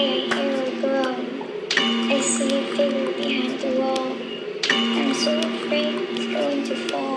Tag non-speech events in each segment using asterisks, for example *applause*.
I hear a groan. I see a figure behind the wall. I'm so afraid it's going to fall.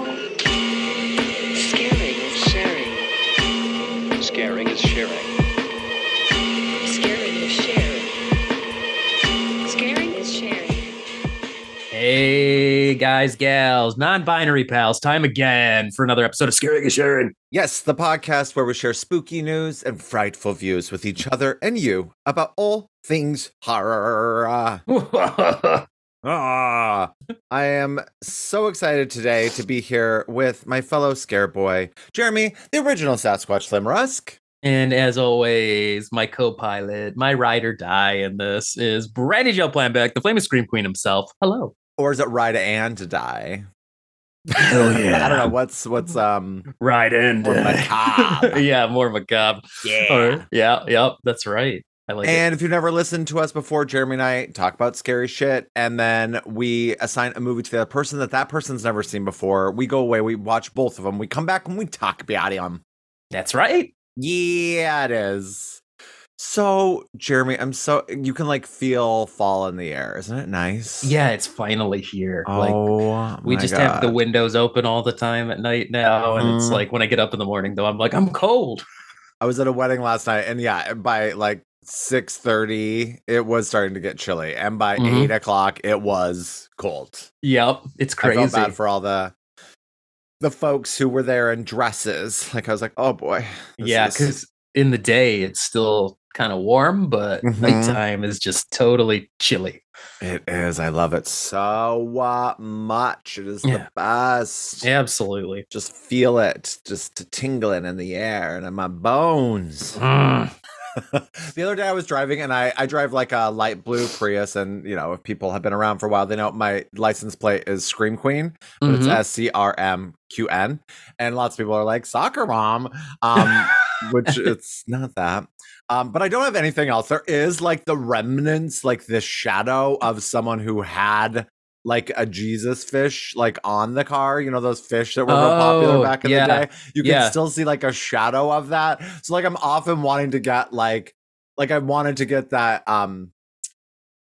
Guys, gals, non binary pals, time again for another episode of Scaring is Sharing. Yes, the podcast where we share spooky news and frightful views with each other and you about all things horror. *laughs* Ah, I am so excited today to be here with my fellow scare boy, Jeremy, the original Sasquatch Slim Rusk. and as always, my co pilot, my ride or die in this is Brandy Joe Planbeck, the famous Scream Queen himself. Hello. Or is it Ride and to Die? Hell *laughs* I don't know what's what's um Ride and More *laughs* macabre. yeah, more macabre. Or- yeah, yep, that's right. I like it. And if you've never listened to us before, Jeremy and I talk about scary shit, and then we assign a movie to the other person that that person's never seen before. We go away, we watch both of them, we come back and we talk about them. That's right. Yeah, it is. So, Jeremy, I'm so you can like feel fall in the air, isn't it nice? Yeah, it's finally here. like Oh, we my just have the windows open all the time at night now. And it's Mhm. like when I get up in the morning, though, I'm like, I'm cold. I was at a wedding last night, and yeah, by like six thirty, it was starting to get chilly, and by Mhm. eight o'clock, it was cold. Yep, it's I crazy. felt bad for all the the folks who were there in dresses. Like I was like, oh boy. yeah, because in the day it's still kind of warm, but Mhm. nighttime is just totally chilly. it is. I love it so uh, much. It is Yeah. the best. Absolutely. Just feel it, just tingling in the air and in my bones. Mm. *laughs* the other day I was driving and I, I drive like a light blue Prius and you know if people have been around for a while they know my license plate is Scream Queen but it's Mhm. S C R M Q N and lots of people are like soccer mom um *laughs* which it's not that um but I don't have anything else there is like the remnants like the shadow of someone who had like a Jesus fish like on the car you know those fish that were real popular Oh, back in yeah. the day you can Yeah. still see like a shadow of that so like i'm often wanting to get like like i wanted to get that um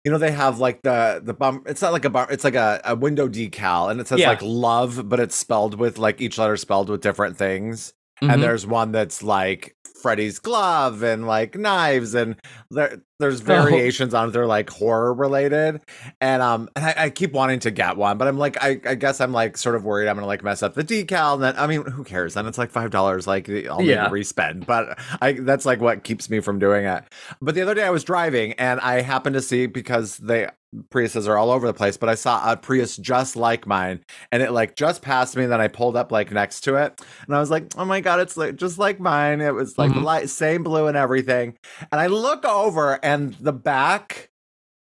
you know they have like the the bump it's not like a bum it's like a, a window decal and it says Yeah. like love but it's spelled with like each letter spelled with different things Mhm. and there's one that's like Freddy's glove and like knives and there there's *laughs* Oh. variations on it. They're like horror related. And um and I, I keep wanting to get one, but I'm like I, I guess I'm like sort of worried I'm gonna like mess up the decal and then I mean who cares? Then it's like five dollars like I'll need Yeah. to respend. But I that's like what keeps me from doing it. But the other day I was driving and I happened to see because they Priuses are all over the place, but I saw a Prius just like mine and it like just passed me and then I pulled up like next to it and I was like, oh my God, it's like just like mine. It was like Mhm. light, same blue and everything. And I look over and the back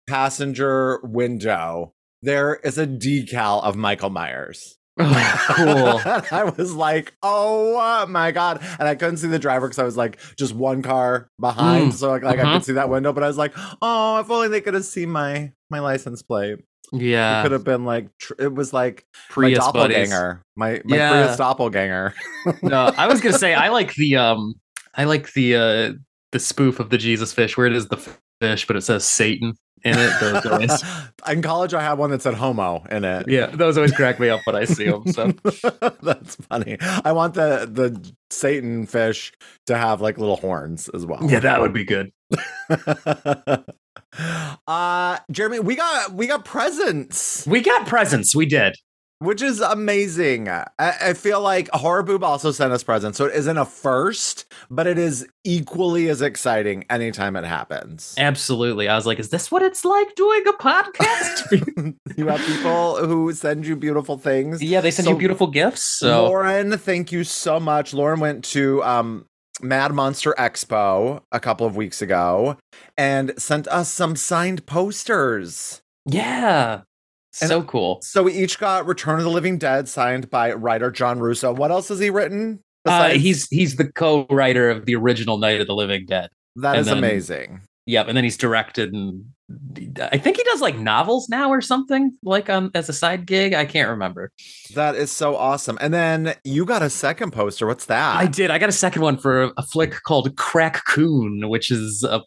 passenger window, there is a decal of Michael Myers. Oh, cool. *laughs* I was like, oh my God. And I couldn't see the driver because I was like just one car behind. Mm, So like, like I uh-huh. could see that window, but I was like, oh, if only they could have seen my my license plate. Yeah. It could have been like, tr- it was like Prius my buddies. doppelganger. My, my Yeah. Prius doppelganger. *laughs* No, I was gonna say I like the um I like the uh the spoof of the Jesus fish where it is the fish, but it says Satan in it. Those *laughs* always, In college, I had one that said homo in it. yeah, those always crack me up when I see them. So *laughs* That's funny. I want the the Satan fish to have like little horns as well. yeah, that would be good. *laughs* uh Jeremy, we got we got presents, We got presents. We did. Which is amazing. I, I feel like Horror Boob also sent us presents, so it isn't a first, but it is equally as exciting anytime it happens. Absolutely. I was like, is this what it's like doing a podcast? *laughs* you have people who send you beautiful things. yeah, they send So- you beautiful gifts. So Lauren, thank you so much. Lauren went to um, Mad Monster Expo a couple of weeks ago and sent us some signed posters. yeah. And- So cool. So we each got Return of the Living Dead signed by writer John Russo. What else has he written? Uh, he's he's the co-writer of the original Night of the Living Dead. that and is then- amazing. Yep, and then he's directed and I think he does like novels now or something like um as a side gig. I can't remember. That is so awesome. And then you got a second poster. What's that? I did. I got a second one for a flick called Crack Coon, which is a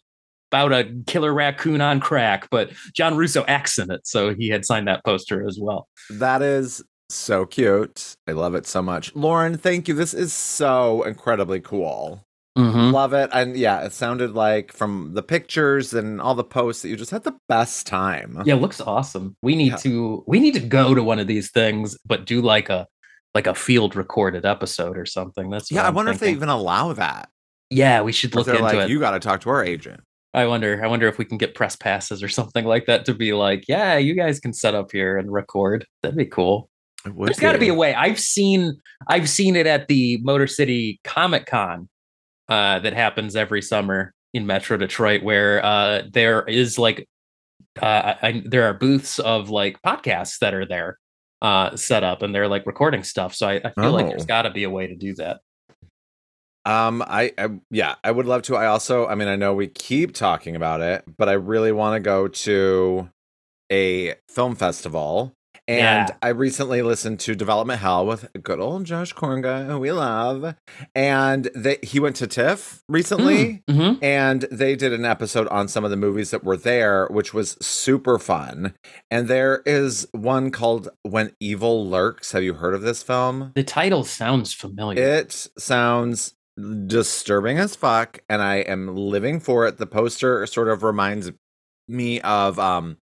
about a killer raccoon on crack, but John Russo acts in it, so he had signed that poster as well. That is so cute. I love it so much. Lauren, thank you. This is so incredibly cool. Mm-hmm. Love it. And yeah, it sounded like from the pictures and all the posts that you just had the best time. Yeah, it looks awesome. We need Yeah. to we need to go to one of these things, but do like a like a field recorded episode or something. That's Yeah, I I'm wonder if they even allow that. Yeah, we should look into like, it. you got to talk to our agent. I wonder. I wonder if we can get press passes or something like that to be like, yeah, you guys can set up here and record. That'd be cool. There's got to be a way. I've seen I've seen it at the Motor City Comic Con uh, that happens every summer in Metro Detroit, where uh, there is like uh, I, there are booths of like podcasts that are there uh, set up, and they're like recording stuff. So I, I feel like there's got to be a way to do that. Um, I, I yeah, I would love to. I also, I mean, I know we keep talking about it, but I really want to go to a film festival. And Yeah. I recently listened to Development Hell with good old Josh Kornga, who we love. And they, he went to TIFF recently. Mhm. And they did an episode on some of the movies that were there, which was super fun. And there is one called When Evil Lurks. Have you heard of this film? The title sounds familiar. It sounds disturbing as fuck, and I am living for it. The poster sort of reminds me of um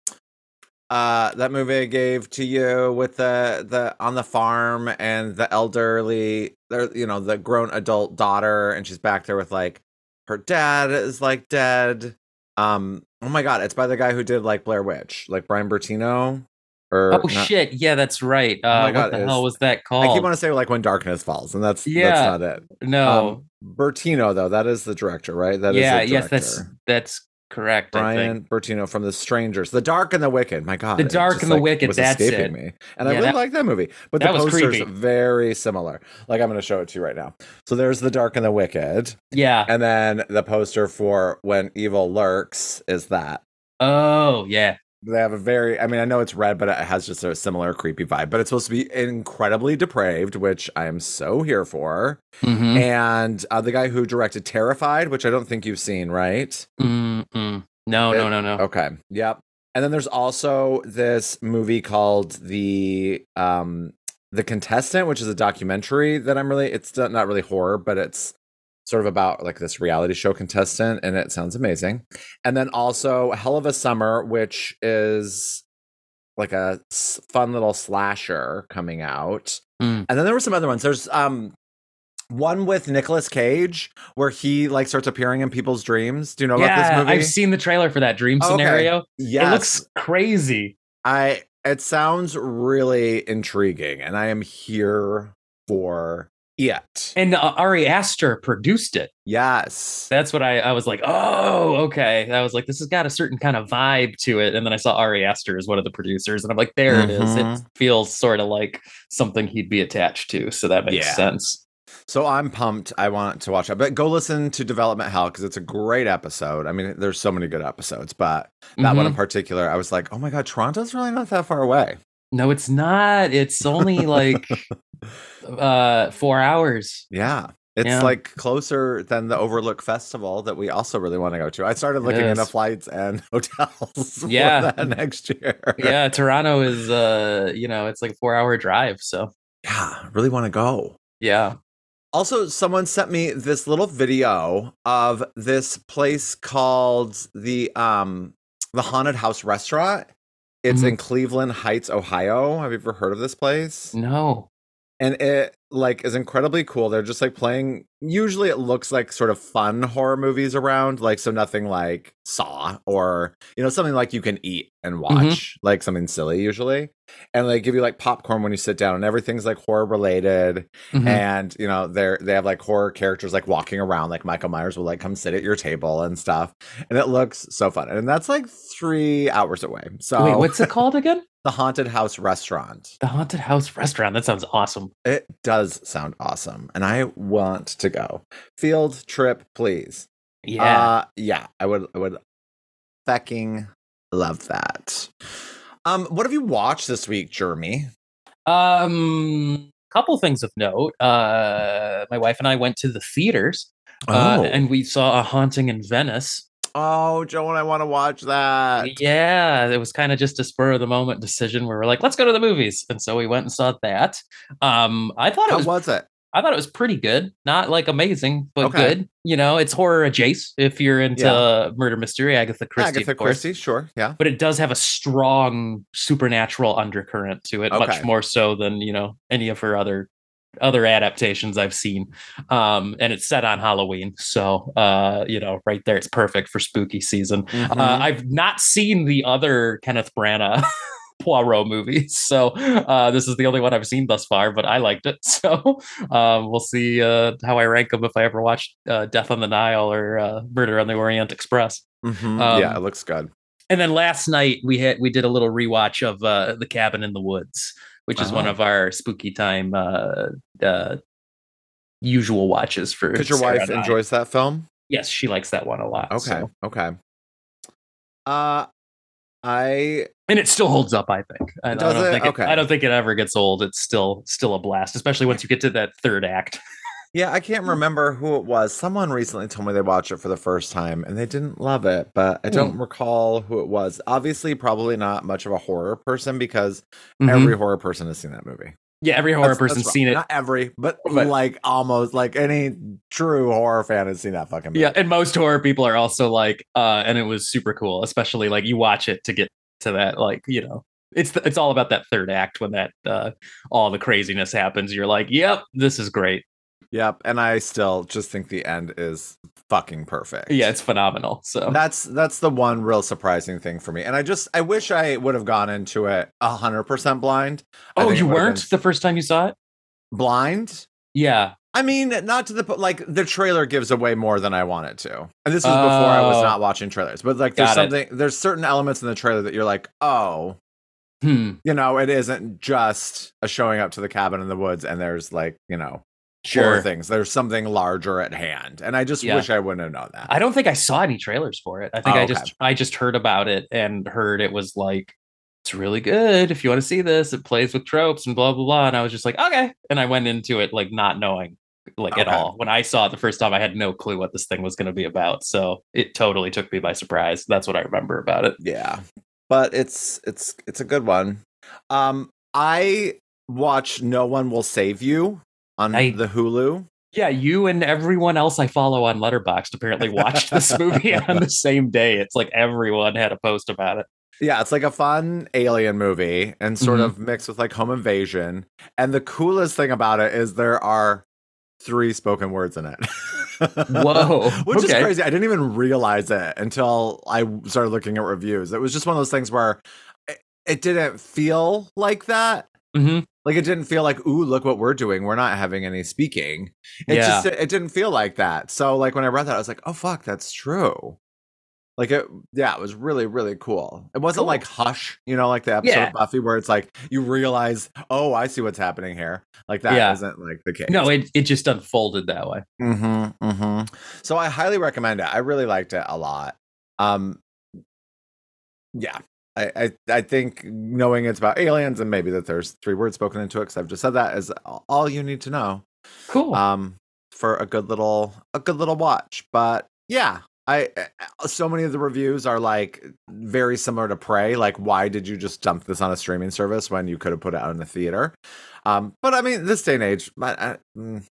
uh that movie I gave to you with the the on the farm and the elderly there you know the grown adult daughter and she's back there with like her dad is like dead um oh my god it's by the guy who did like Blair Witch like Brian Bertino or oh not- shit! Yeah, that's right. Uh, my what God, the it's- hell was that called? I keep wanting to say like when darkness falls and that's Yeah. that's not it no. um, Bertino, though, that is the director, right? That is yeah. the Yes, that's that's correct. Brian Bertino from The Strangers, The Dark and the Wicked. My God, The Dark just, and the like, Wicked, was that's escaping it. me, and I really that- like that movie. But that the poster's very similar. Like I'm going to show it to you right now. So there's The Dark and the Wicked, Yeah. and then the poster for When Evil Lurks is that. Oh yeah. They have a very, I mean, I know it's red, but it has just a similar creepy vibe. But it's supposed to be incredibly depraved, which I am so here for. Mhm. And uh, the guy who directed Terrified, which I don't think you've seen, right? Mm-mm. No, no, It- no, no. Okay. Yep. And then there's also this movie called the um the contestant, which is a documentary that I'm really it's not really horror, but it's sort of about like this reality show contestant and it sounds amazing. And then also Hell of a Summer, which is like a fun little slasher coming out. Mm. And then there were some other ones. There's um one with Nicolas Cage where he like starts appearing in people's dreams. Do you know about this yeah, movie? I've seen the trailer for that dream Okay. scenario. yes. It looks crazy. I it sounds really intriguing, and I am here for it. And uh, Ari Aster produced it. yes, That's what I, I was like, oh, okay. I was like, this has got a certain kind of vibe to it. And then I saw Ari Aster as one of the producers, and I'm like, there it is. It Mhm. feels sort of like something he'd be attached to. So that makes Yeah. sense. so I'm pumped. I want to watch it, but go listen to Development Hell because it's a great episode. I mean, there's so many good episodes, but that one in Mhm. particular, I was like, oh my god, Toronto's really not that far away. No, it's not. It's only like *laughs* uh four hours. Yeah. It's Yeah. like closer than the Overlook Festival that we also really want to go to. I started looking into flights and *laughs* hotels *laughs* Yeah. *laughs* next year. Yeah, Toronto is uh, you know, it's like a four hour drive. So Yeah, really want to go. yeah. Also, someone sent me this little video of this place called the um the Haunted House Restaurant. It's Mhm. in Cleveland Heights, Ohio. Have you ever heard of this place? No. And it like is incredibly cool they're just like playing usually it looks like sort of fun horror movies around like so nothing like saw or you know something like you can eat and watch like something silly usually and they give you like popcorn when you sit down and everything's like horror related Mhm. and you know they're they have like horror characters like walking around like michael myers will like come sit at your table and stuff and it looks so fun and that's like three hours away so Wait, what's it called again? The haunted house restaurant The Haunted House Restaurant. That sounds awesome. it does sound awesome, and I want to go. Field trip, please. Yeah. uh, yeah. I would, I would, fucking love that. Um, what have you watched this week, Jeremy? Um, couple things of note. Uh, my wife and I went to the theaters, uh, Oh. and we saw a haunting in Venice. Oh, Joe and I want to watch that. Yeah, it was kind of just a spur of the moment decision where we're like, let's go to the movies, and so we went and saw that. Um, I thought it How was, was it? I thought it was pretty good, not like amazing, but Okay. good. You know, it's horror adjacent if you're into Yeah. murder mystery, Agatha Christie, Agatha of course. Christie, sure. Yeah. But it does have a strong supernatural undercurrent to it, much more so than you know any of her other other adaptations I've seen. Um, and it's set on Halloween, so uh, you know, right there, it's perfect for spooky season. Uh, Mhm. I've not seen the other Kenneth Branagh *laughs* Poirot movies, so uh, this is the only one I've seen thus far. But I liked it, *laughs* so um, we'll see uh, how I rank them if I ever watch uh, Death on the Nile or uh, Murder on the Orient Express. Mm-hmm. Um, yeah, it looks good. And then last night we had we did a little rewatch of uh, The Cabin in the Woods, which is one of our spooky time uh, uh, usual watches for. Because your Sarah wife enjoys that film. Yes, she likes that one a lot. Okay. so- Okay. Uh, I and it still holds up. I think. I, I don't it? think Okay. I don't think it ever gets old. It's still still a blast, especially once you get to that third act. *laughs* yeah, I can't remember who it was. Someone recently told me they watched it for the first time and they didn't love it, but I don't recall who it was. Obviously, probably not much of a horror person because Mhm. every horror person has seen that movie. yeah, every horror That's- person's seen it. Not every, but, But- like almost like any true horror fan has seen that fucking movie. Yeah, and most horror people are also like, uh, and it was super cool, especially like you watch it to get to that, like you know, it's the, it's all about that third act when that uh, all the craziness happens. You're like, yep, this is great. Yep. And I still just think the end is fucking perfect. Yeah, it's phenomenal. So That's that's the one real surprising thing for me. And I just I wish I would have gone into it hundred percent blind. Oh, you weren't been the first time you saw it? blind. Yeah, I mean, not to the like the trailer gives away more than I want it to. And this was before I was Oh. not watching trailers. But like there's Got it. something there's certain elements in the trailer that you're like, oh, hmm. you know, it isn't just a showing up to the cabin in the woods and there's like, you know, sure. things. There's something larger at hand. And I just Yeah. wish I wouldn't have known that. I don't think I saw any trailers for it. I think Oh, I okay. just I just heard about it and heard it was like it's really good. If you want to see this, it plays with tropes and blah blah blah. And I was just like, okay. And I went into it like not knowing like at all. When I saw it the first time, I had no clue what this thing was going to be about. So it totally took me by surprise. That's what I remember about it. Yeah. But it's it's it's a good one. Um I watch No One Will Save You on I- the Hulu. Yeah, you and everyone else I follow on Letterboxd apparently watched this *laughs* movie *laughs* on the same day. It's like everyone had a post about it. Yeah, it's like a fun alien movie and sort Mhm. of mixed with like home invasion. And the coolest thing about it is there are three spoken words in it. Whoa, *laughs* Which is crazy. I didn't even realize it until I started looking at reviews. It was just one of those things where it, it didn't feel like that. hmm Like it didn't feel like, ooh, look what we're doing. We're not having any speaking. It Yeah. just it didn't feel like that. So like when I read that, I was like, oh fuck, that's true. Like it, yeah, it was really, really cool. It wasn't Cool. like Hush, you know, like the episode Yeah. of Buffy where it's like you realize, oh, I see what's happening here. Like that Yeah. not like the case. No, it, it just unfolded that way. Mm-hmm, mm-hmm. So I highly recommend it. I really liked it a lot. Um, yeah, I, I, I think knowing it's about aliens and maybe that there's three words spoken into it because I've just said that is all you need to know. Cool. Um, for a good little a good little watch. But yeah, I uh, so many of the reviews are like very similar to Prey. Like, why did you just dump this on a streaming service when you could have put it out in the theater? Um, but I mean, this day and age, I, I, mm,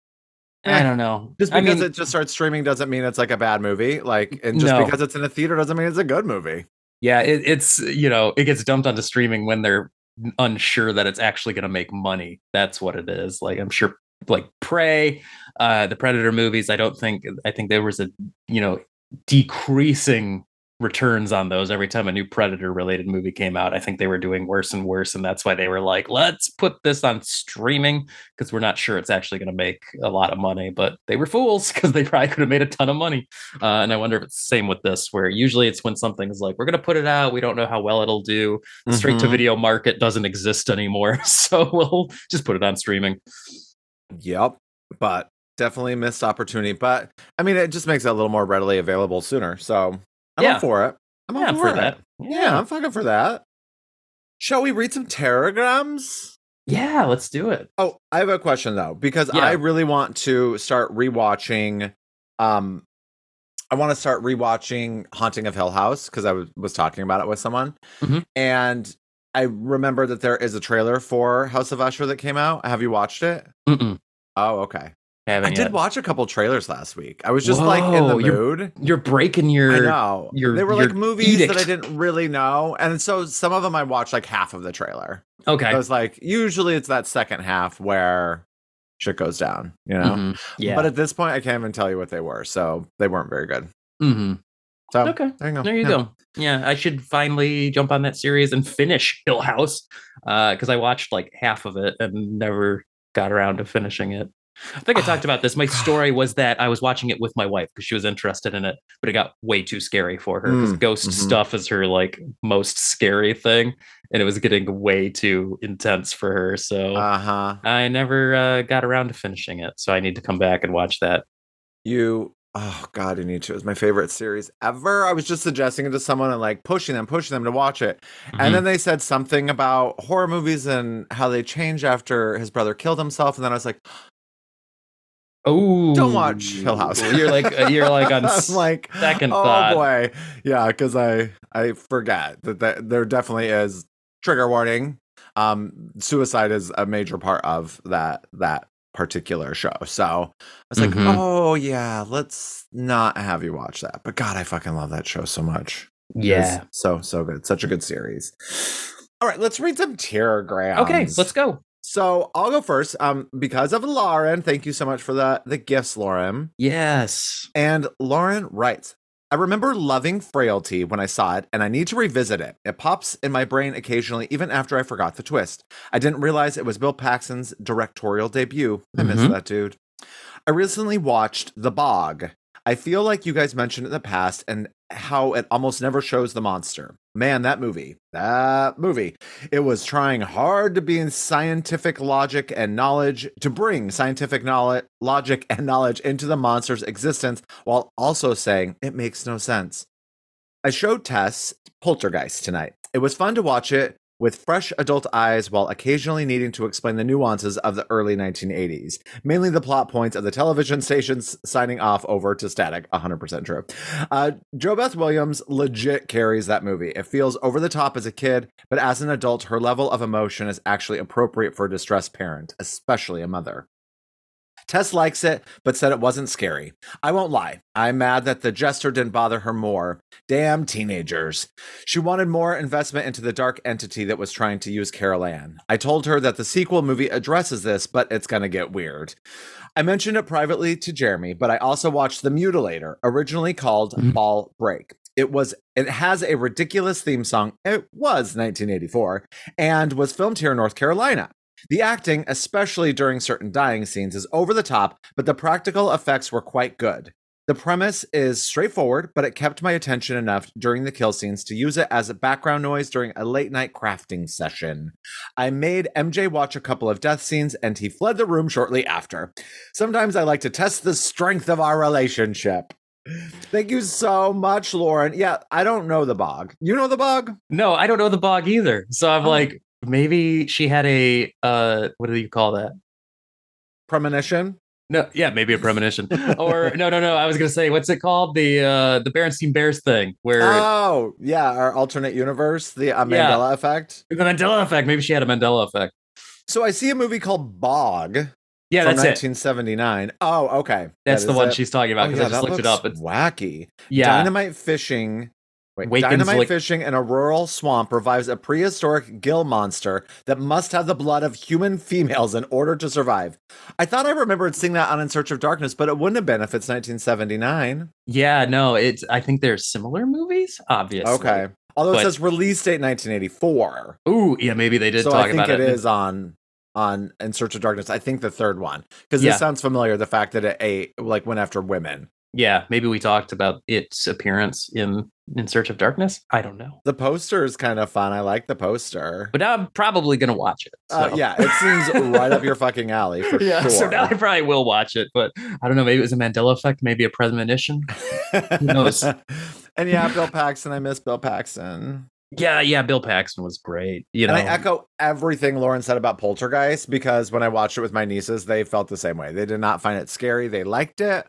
I eh. don't know. just I because mean, it just starts streaming doesn't mean it's like a bad movie. Like, and just No. because it's in a theater doesn't mean it's a good movie. Yeah, it, it's you know it gets dumped onto streaming when they're unsure that it's actually going to make money. That's what it is. Like I'm sure, like Prey, uh, the Predator movies. I don't think I think there was a you know decreasing returns on those every time a new Predator related movie came out. I think they were doing worse and worse, and that's why they were like, let's put this on streaming because we're not sure it's actually going to make a lot of money. But they were fools *laughs* because they probably could have made a ton of money. Uh, and I wonder if it's the same with this, where usually it's when something is like, we're going to put it out, we don't know how well it'll do. The straight to Mhm. video market doesn't exist anymore, *laughs* so we'll just put it on streaming. Yep. But definitely missed opportunity. But I mean, it just makes it a little more readily available sooner. So I'm Yeah. up for it. I'm Yeah, for, for that. it. Yeah. I'm fucking for that. Shall we read some terrorgrams? yeah, let's do it. Oh, I have a question though, because Yeah. I really want to start rewatching um I want to start rewatching Haunting of Hill House because I was, was talking about it with someone. Mhm. And I remember that there is a trailer for House of Usher that came out. Have you watched it? Mm-mm, Oh, okay. Haven't I did watch a couple trailers last week. I was just like in the Whoa, you're- mood. You're breaking your. I know. your- they were like movies that I didn't really know. And so some of them I watched like half of the trailer. Okay. I was like, usually it's that second half where shit goes down, you know? Mhm, Yeah. But at this point, I can't even tell you what they were. So they weren't very good. hmm So Okay. there you go. There you Yeah. go. Yeah, I should finally jump on that series and finish Hill House because I watched like half of it and never got around to finishing it. I think I Ah, talked about this. My *sighs* story was that I was watching it with my wife because she was interested in it, but it got way too scary for her because Mm, ghost mhm. stuff is her like most scary thing, and it was getting way too intense for her. So Uh huh. I never uh, got around to finishing it. So I need to come back and watch that. You, oh God, you need to. It's my favorite series ever. I was just suggesting it to someone and like pushing them, pushing them to watch it. Mhm. And then they said something about horror movies and how they change after his brother killed himself. And then I was like, oh, don't watch Hill House. You're like uh, you're like on *laughs* I'm like, second oh thought. boy. Yeah, because I I forget that, that there definitely is trigger warning. Um, suicide is a major part of that that particular show. So I was like, Mhm. oh yeah, let's not have you watch that. But God, I fucking love that show so much. Yeah. so so good. Such a good series. All right, let's read some terrorgrams. Okay, let's go. So I'll go first. Um, because of Lauren, thank you so much for the the gifts, Lauren. Yes. And Lauren writes, I remember loving Frailty when I saw it, and I need to revisit it. It pops in my brain occasionally, even after I forgot the twist. I didn't realize it was Bill Paxton's directorial debut. I miss Mhm. that dude. I recently watched The Bog. I feel like you guys mentioned in the past and how it almost never shows the monster. Man, that movie, that movie, it was trying hard to be in scientific logic and knowledge, to bring scientific knowledge, logic and knowledge into the monster's existence while also saying it makes no sense. I showed Tess Poltergeist tonight. It was fun to watch it with fresh adult eyes while occasionally needing to explain the nuances of the early 1980s, mainly the plot points of the television stations signing off over to static. 100% true. Uh, JoBeth Williams legit carries that movie. It feels over the top as a kid, but as an adult, her level of emotion is actually appropriate for a distressed parent, especially a mother. Tess likes it, but said it wasn't scary. I won't lie. I'm mad that the jester didn't bother her more. Damn teenagers. She wanted more investment into the dark entity that was trying to use Carol Anne. I told her that the sequel movie addresses this, but it's gonna get weird. I mentioned it privately to Jeremy, but I also watched The Mutilator, originally called Mhm. Fall Break. It was it has a ridiculous theme song. It was 1984 and was filmed here in North Carolina. The acting, especially during certain dying scenes, is over the top, but the practical effects were quite good. The premise is straightforward, but it kept my attention enough during the kill scenes to use it as a background noise during a late night crafting session. I made MJ watch a couple of death scenes and he fled the room shortly after. Sometimes I like to test the strength of our relationship. Thank you so much, Lauren. Yeah, I don't know the bog. You know the bog? No, I don't know the bog either. So I'm Oh. like, maybe she had a uh what do you call that? Premonition? No, yeah, maybe a premonition. or no, no, no. I was gonna say, what's it called? The uh the Berenstein Bears thing, where Oh, yeah, our alternate universe, the uh, Yeah. Mandela effect. the Mandela effect. Maybe she had a Mandela effect. So I see a movie called Bog Yeah, from that's it. 1979. Oh, okay. That's That the one it. she's talking Oh, about because yeah, I just looked it up. It's wacky. yeah, Dynamite fishing. Wait, Wakens dynamite like- fishing in a rural swamp revives a prehistoric gill monster that must have the blood of human females in order to survive. I thought I remembered seeing that on In Search of Darkness, but it wouldn't have been if it's 1979. yeah. No, it's. I think they're similar movies. Obviously. Okay. Although But- it says release date 1984. Ooh, yeah. Maybe they did talk about it. so talk I think about it it. is on on In Search of Darkness. I think the third one because Yeah. this sounds familiar. The fact that it ate like went after women. Yeah, maybe we talked about its appearance in In Search of Darkness. I don't know, The poster is kind of fun. I like the poster. but now I'm probably gonna watch it. Uh, yeah, it seems right up your fucking alley for *laughs* yeah. sure. So now I probably will watch it, but I don't know. Maybe it was a Mandela effect. Maybe a premonition. knows? *laughs* and yeah, Bill Paxton. I miss Bill Paxton. Yeah, yeah. Bill Paxton was great. You know, And I echo everything Lauren said about Poltergeist because when I watched it with my nieces, they felt the same way. They did not find it scary. They liked it.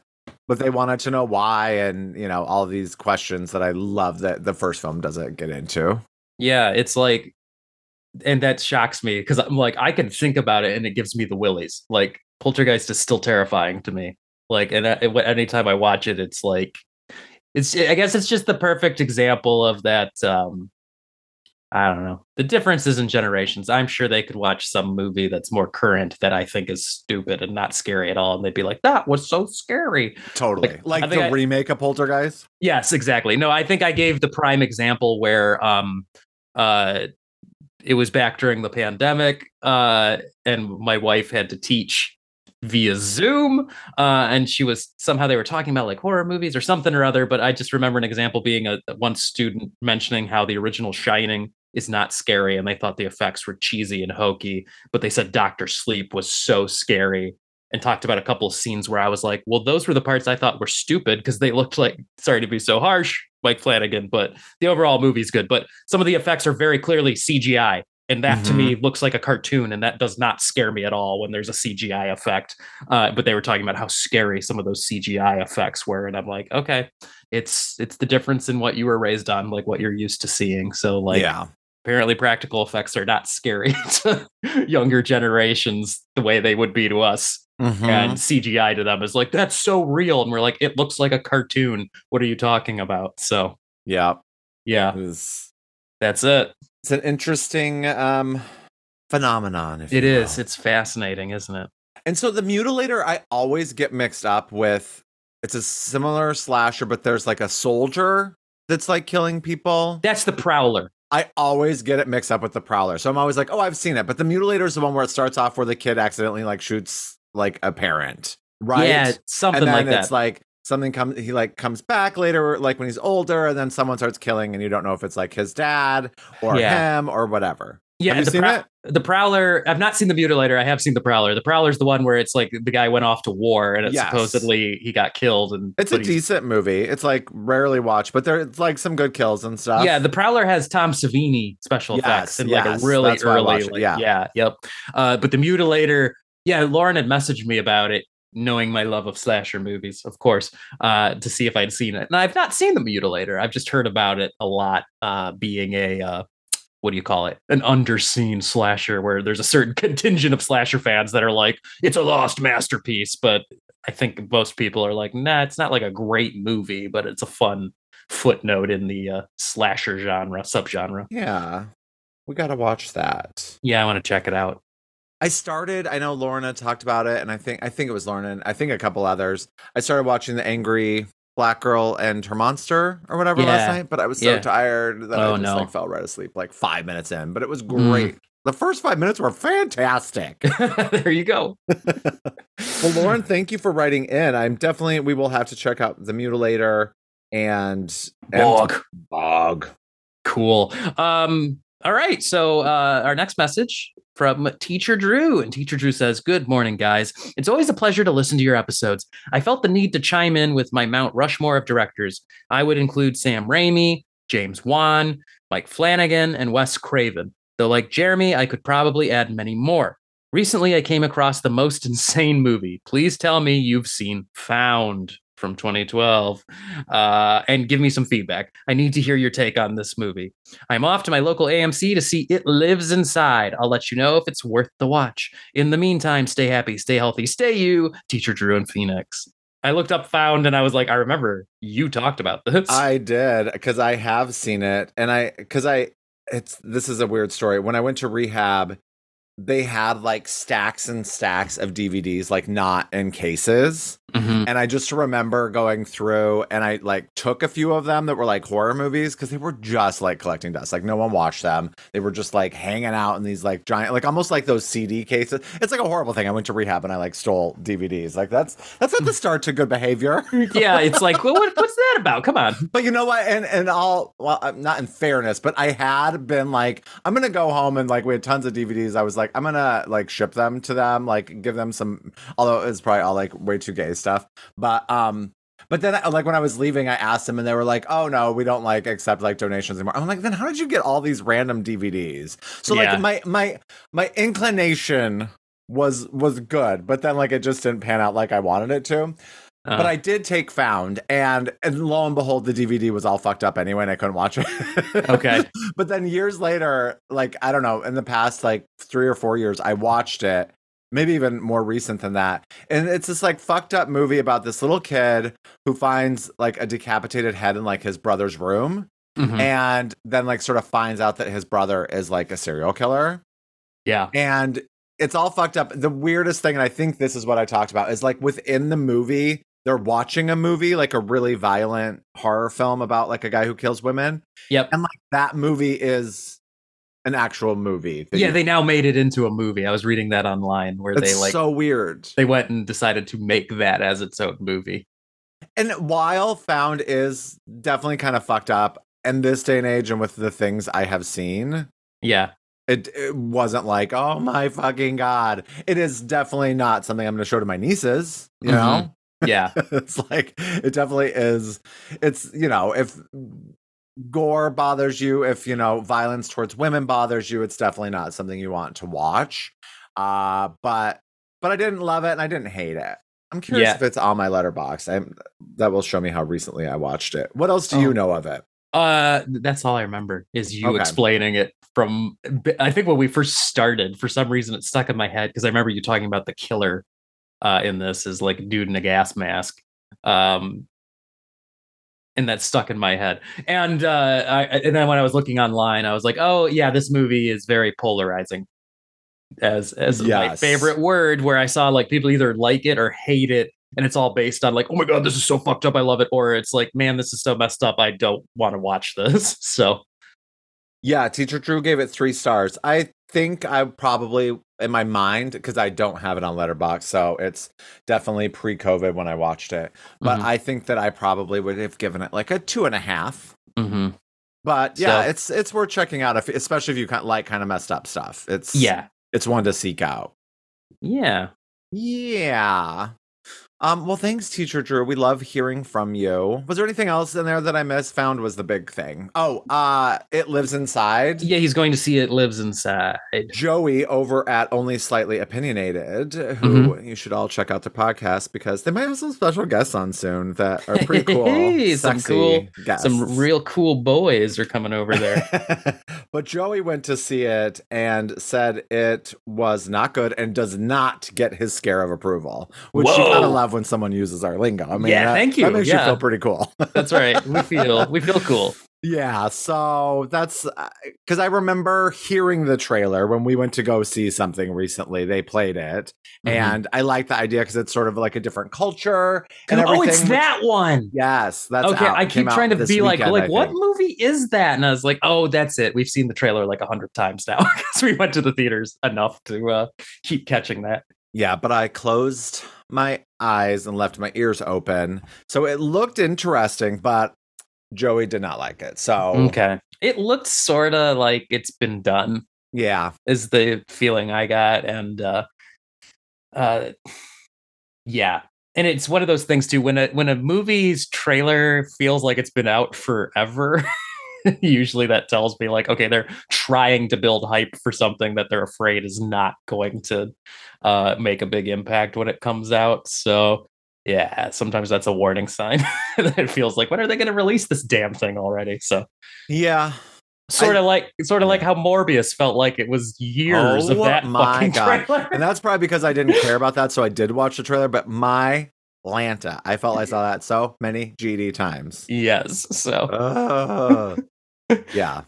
But they wanted to know why and you know all these questions that I love that the first film doesn't get into. Yeah, it's like, and that shocks me because I'm like, I can think about it and it gives me the willies. Like, Poltergeist is still terrifying to me. Like, and uh, anytime I watch it, it's like, it's, I guess it's just the perfect example of that. Um, I don't know. The differences in generations. I'm sure they could watch some movie that's more current that I think is stupid and not scary at all. And they'd be like, that was so scary. Totally. Like, Like, the I- remake of Poltergeist. Yes, exactly. No, I think I gave the prime example where um uh it was back during the pandemic uh and my wife had to teach via Zoom uh and she was somehow they were talking about like horror movies or something or other but I just remember an example being a one student mentioning how the original Shining is not scary and they thought the effects were cheesy and hokey but they said Doctor Sleep was so scary and talked about a couple of scenes where I was like, well, those were the parts I thought were stupid because they looked like, sorry to be so harsh, Mike Flanagan, but the overall movie's good. But some of the effects are very clearly CGI. And that to me looks like a cartoon, and that does not scare me at all when there's a CGI effect. Uh, but they were talking about how scary some of those CGI effects were, and I'm like, okay, it's it's the difference in what you were raised on, like what you're used to seeing. So like, yeah. Apparently practical effects are not scary *laughs* to younger generations the way they would be to us Mhm. and CGI to them is like that's so real, and we're like, it looks like a cartoon. What are you talking about? So yeah. yeah, It was- that's it. it's an interesting um phenomenon. If It is. will. It's fascinating, isn't it? And so the mutilator, I always get mixed up with. It's a similar slasher, but there's like a soldier that's like killing people. That's the Prowler. I always get it mixed up with the prowler. So I'm always like, oh, I've seen it. But the mutilator is the one where it starts off where the kid accidentally like shoots like a parent, right? Yeah, something and then like that. it's like something comes he like comes back later like when he's older and then someone starts killing and you don't know if it's like his dad or Yeah. him or whatever yeah, have you the, seen Prow- the Prowler. I've not seen the Mutilator. I have seen the Prowler. The Prowler's the one where it's like the guy went off to war and it Yes. supposedly he got killed. And it's a decent movie it's like rarely watched but there's like some good kills and stuff Yeah, the Prowler has Tom Savini special Yes, effects and like a really early, like, yeah. yeah, yep. Uh, but the Mutilator, yeah, Lauren had messaged me about it, knowing my love of slasher movies, of course, uh, to see if I'd seen it. And I've not seen the Mutilator. I've just heard about it a lot, uh, being a uh, what do you call it? An underseen slasher, where there's a certain *laughs* contingent of slasher fans that are like, it's a lost masterpiece, but I think most people are like, nah, it's not like a great movie, but it's a fun footnote in the uh, slasher genre subgenre. yeah we gotta watch that Yeah, I want to check it out. I started. I know Lorna talked about it, and I think I think it was Lorna, and I think a couple others. I started watching the Angry Black Girl and Her Monster or whatever last night, but I was so Yeah. tired that Oh, I just no. like fell right asleep like five minutes in. But it was Mm. great. The first five minutes were fantastic. *laughs* there you go. *laughs* well, Lauren, thank you for writing in. I'm definitely we will have to check out the Mutilator and and Bog. Bog. Cool. Um, all right. So uh, our next message from Teacher Drew. And Teacher Drew says, Good morning, guys. It's always a pleasure to listen to your episodes. I felt the need to chime in with my Mount Rushmore of directors. I would include Sam Raimi, James Wan, Mike Flanagan, and Wes Craven. Though, like Jeremy, I could probably add many more. Recently, I came across the most *laughs* insane movie. Please tell me you've seen Found from 2012 uh, and give me some feedback. I need to hear your take on this movie. I'm off to my local AMC to see It Lives Inside. I'll let you know if it's worth the watch. In the meantime, stay happy, stay healthy, stay you, Teacher Drew and Phoenix. I looked up Found and I was like, I remember you talked about this. I did because I have seen it, and I because I it's this is a weird story. When I went to rehab, they had like stacks and stacks of DVDs, like not in cases. Mhm. And I just remember going through and I like took a few of them that were like horror movies because they were just like collecting dust. Like no one watched them. They were just like hanging out in these like giant, like almost like those CD cases. It's like a horrible thing. I went to rehab and I like stole DVDs. Like that's that's at the *laughs* start to good behavior. yeah, it's like, well, what, what's that about? Come on. But you know what? And and all well, not in fairness, but I had been like, I'm gonna go home and like we had tons of DVDs. I was like, I'm gonna like ship them to them, like give them some. Although it's probably all like way too gay stuff. But um, but then like when I was leaving, I asked them, and they were like, Oh no, we don't like accept like donations anymore. I'm like, then how did you get all these random DVDs? So Yeah. like my my my inclination was was good, but then like it just didn't pan out like I wanted it to. Uh, but I did take Found, and and lo and behold, the DVD was all fucked up anyway, and I couldn't watch it. Okay. *laughs* but then years later, like I don't know, in the past like three or four years, I watched it. Maybe even more recent than that. And it's this like fucked up movie about this little kid who finds like a decapitated head in like his brother's room mhm. and then like sort of finds out that his brother is like a serial killer yeah. and it's all fucked up. The weirdest thing, and I think this is what I talked about, is like within the movie, they're watching a movie, like a really violent horror film about like a guy who kills women. Yep. And like that movie is an actual movie. Yeah, they now made it into a movie. I was reading that online where they like so weird. they went and decided to make that as its own movie. And while Found is definitely kind of fucked up, in this day and age, and with the things I have seen, Yeah. it, it wasn't like, oh my fucking god. It is definitely not something I'm going to show to my nieces. You know, mm-hmm. Yeah. *laughs* it's like it definitely is. It's you know if gore bothers you, if you know violence towards women bothers you, it's definitely not something you want to watch. Uh, but but I didn't love it and I didn't hate it. I'm curious Yeah. if it's on my letterboxd. I'm that will show me how recently I watched it. What else do Oh. you know of it? Uh that's all I remember is you Okay. explaining it from I think when we first started, for some reason it stuck in my head because I remember you talking about the killer uh in this is like dude in a gas mask. Um and that stuck in my head. And uh I and then when I was looking online, I was like, oh yeah, this movie is very polarizing. As as my favorite word, where I saw like people either like it or hate it, and it's all based on like, oh my god, this is so fucked up, I love it, or it's like, man, this is so messed up, I don't want to watch this. *laughs* So Yeah, teacher Drew gave it three stars. I think I probably in my mind because I don't have it on Letterboxd, so it's definitely pre-COVID when I watched it. But Mhm. I think that I probably would have given it like a two and a half. mhm. But yeah, So- it's it's worth checking out, if, especially if you kind like kind of messed up stuff. It's yeah, it's one to seek out. yeah. Yeah. Um, well, thanks, Teacher Drew. We love hearing from you. Was there anything else in there that I missed? Found was the big thing. Oh, uh, it lives inside. Yeah, he's going to see it lives inside. Joey over at Only Slightly Opinionated, who you should all check out their podcast because they might have some special guests on soon that are pretty *laughs* cool. Hey, some cool- guests. Some real cool boys are coming over there. *laughs* but Joey went to see it and said it was not good and does not get his scare of approval, which you kind of love when someone uses our lingo. I mean, Yeah, that, thank you. That makes you feel pretty cool. *laughs* That's right. We feel we feel cool. Yeah, so that's because I remember hearing the trailer when we went to go see something recently. They played it, Mhm. and I like the idea because it's sort of like a different culture and oh, it's that one. Yes, that's okay, out. I keep trying to be like, weekend, like I what movie is that? And I was like, oh, that's it. We've seen the trailer like a hundred times now *laughs* because we went to the theaters enough to uh, keep catching that. Yeah, but I closed my eyes and left my ears open, so it looked interesting, but Joey did not like it. So Okay, it looked sort of like it's been done. yeah, Is the feeling I got, and uh, uh, yeah, and it's one of those things too. When a when a movie's trailer feels like it's been out forever. *laughs* *laughs* Usually that tells me like okay they're trying to build hype for something that they're afraid is not going to uh make a big impact when it comes out so yeah sometimes that's a warning sign *laughs* that it feels like when are they going to release this damn thing already so yeah. sort of like sort of like how morbius felt like it was years of Oh that my fucking *laughs* God. trailer And that's probably because I didn't care about that, so I did watch the trailer. But my Lanta, I felt I saw *laughs* that so many GD times. yes so Ugh. *laughs* yeah,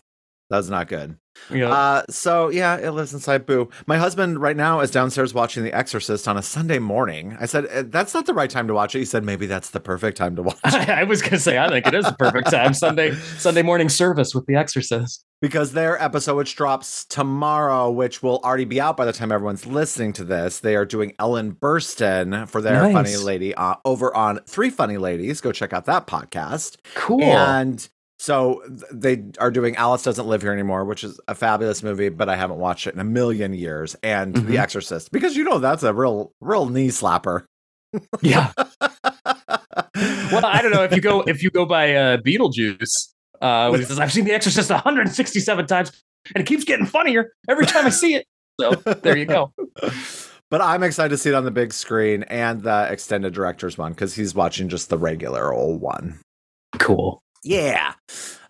that's not good. know, Uh, so yeah, it lives inside Boo. My husband right now is downstairs watching The Exorcist on a Sunday morning. I said "Uh, that's not the right time to watch it. He said maybe that's the perfect time to *laughs* watch it I, I was gonna say i think it is the perfect time sunday sunday morning service with the exorcist because their episode, which drops tomorrow, which will already be out by the time everyone's listening to this, they are doing Ellen Burstyn for their Nice. funny lady uh, over on Three Funny Ladies. Go check out that podcast. cool And so they are doing Alice Doesn't Live Here Anymore, which is a fabulous movie, but I haven't watched it in a million years. And Mhm. The Exorcist, because you know that's a real, real knee slapper. yeah *laughs* well i don't know if you go if you go by uh beetlejuice uh when he says i've seen the exorcist 167 times and it keeps getting funnier every time i see it so there you go *laughs* but I'm excited to see it on the big screen and the extended director's one because he's watching just the regular old one. Cool. Yeah.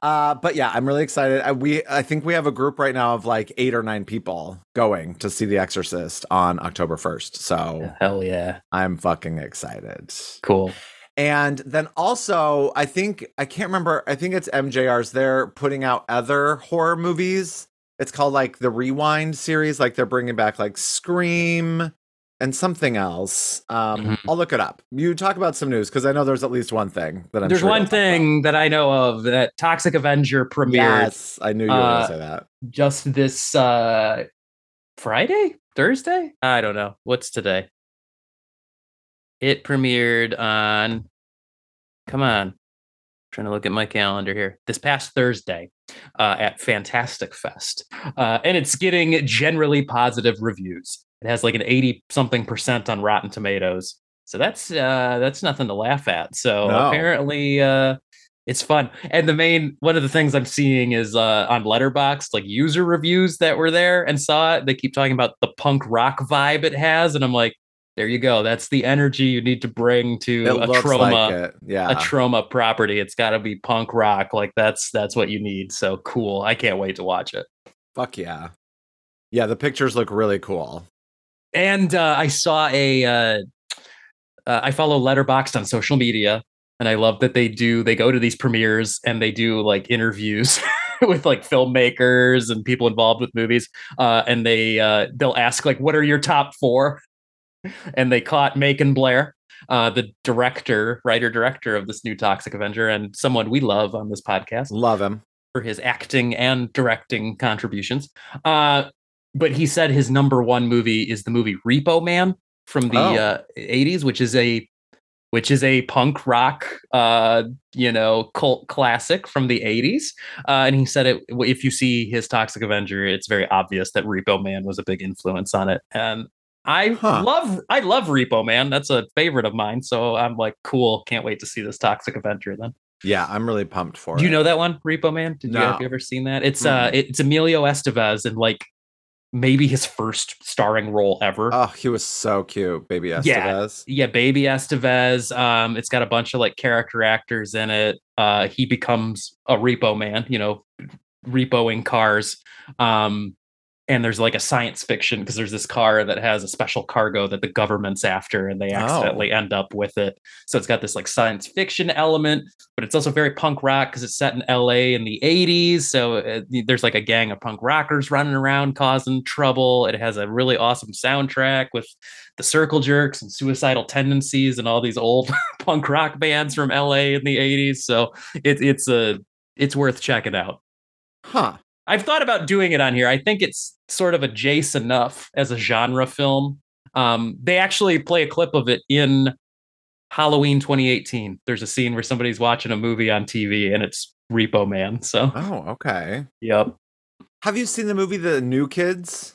Uh, but yeah, I'm really excited. I, we I think we have a group right now of like eight or nine people going to see The Exorcist on October 1st. So Hell yeah. I'm fucking excited. Cool. And then also, I think I can't remember. I think it's MJR's. They're putting out other horror movies. It's called like the Rewind series. Like they're bringing back like Scream and something else. Um, Mhm. I'll look it up. You talk about some news because I know there's at least one thing that I'm. There's sure one thing that I know of that Toxic Avenger premiered Yes, I knew you were Uh, going to say that. just this uh Friday, Thursday. I don't know what's today. It premiered on. Come on, I'm trying to look at my calendar here. This past Thursday, uh, at Fantastic Fest, uh, and it's getting generally positive reviews. It has like an eighty something percent on Rotten Tomatoes, so that's uh, that's nothing to laugh at. So No. apparently, uh, it's fun. And the main one of the things I'm seeing is uh, on Letterboxd, like user reviews that were there and saw it. They keep talking about the punk rock vibe it has, and I'm like, there you go. That's the energy you need to bring to It a trauma, like. Yeah. a trauma property. It's got to be punk rock. Like that's that's what you need. So cool. I can't wait to watch it. Fuck yeah. Yeah, the pictures look really cool. And uh, I saw a. Uh, uh, I follow Letterboxd on social media, and I love that they do. They go to these premieres and they do like interviews *laughs* with like filmmakers and people involved with movies, uh, and they uh, they'll ask like, "What are your top four? And they caught Macon Blair, uh, the director, writer director of this new Toxic Avenger, and someone we love on this podcast Love him. for his acting and directing contributions. Uh, but he said his number one movie is the movie Repo Man from the Oh. uh, 80s, which is a which is a punk rock, uh, you know, cult classic from the 80s. Uh, and he said it. If you see his Toxic Avenger, it's very obvious that Repo Man was a big influence on it. And I Huh. love, I love Repo Man. That's a favorite of mine. So I'm like, cool. Can't wait to see this Toxic Avenger then. Yeah, I'm really pumped for Do you know that one, Repo Man? Did you have you ever seen that? It's uh Mm-mm. it's Emilio Estevez and like maybe his first starring role ever. Oh, he was so cute, baby Estevez. Yeah. yeah, baby Estevez. Um, it's got a bunch of like character actors in it. Uh, he becomes a repo man, you know, repoing cars. Um, and there's like a science fiction because there's this car that has a special cargo that the government's after, and they Oh. accidentally end up with it. So it's got this like science fiction element, but it's also very punk rock because it's set in LA in the 80s. So uh, there's like a gang of punk rockers running around causing trouble. It has a really awesome soundtrack with the Circle Jerks and Suicidal Tendencies and all these old *laughs* punk rock bands from LA in the 80s. So it, it's a it's worth checking out. Huh. I've thought about doing it on here. I think it's sort of a Jace enough as a genre film. Um, they actually play a clip of it in Halloween 2018. There's a scene where somebody's watching a movie on TV and it's Repo Man. So, Oh, okay. yep. Have you seen the movie The New Kids?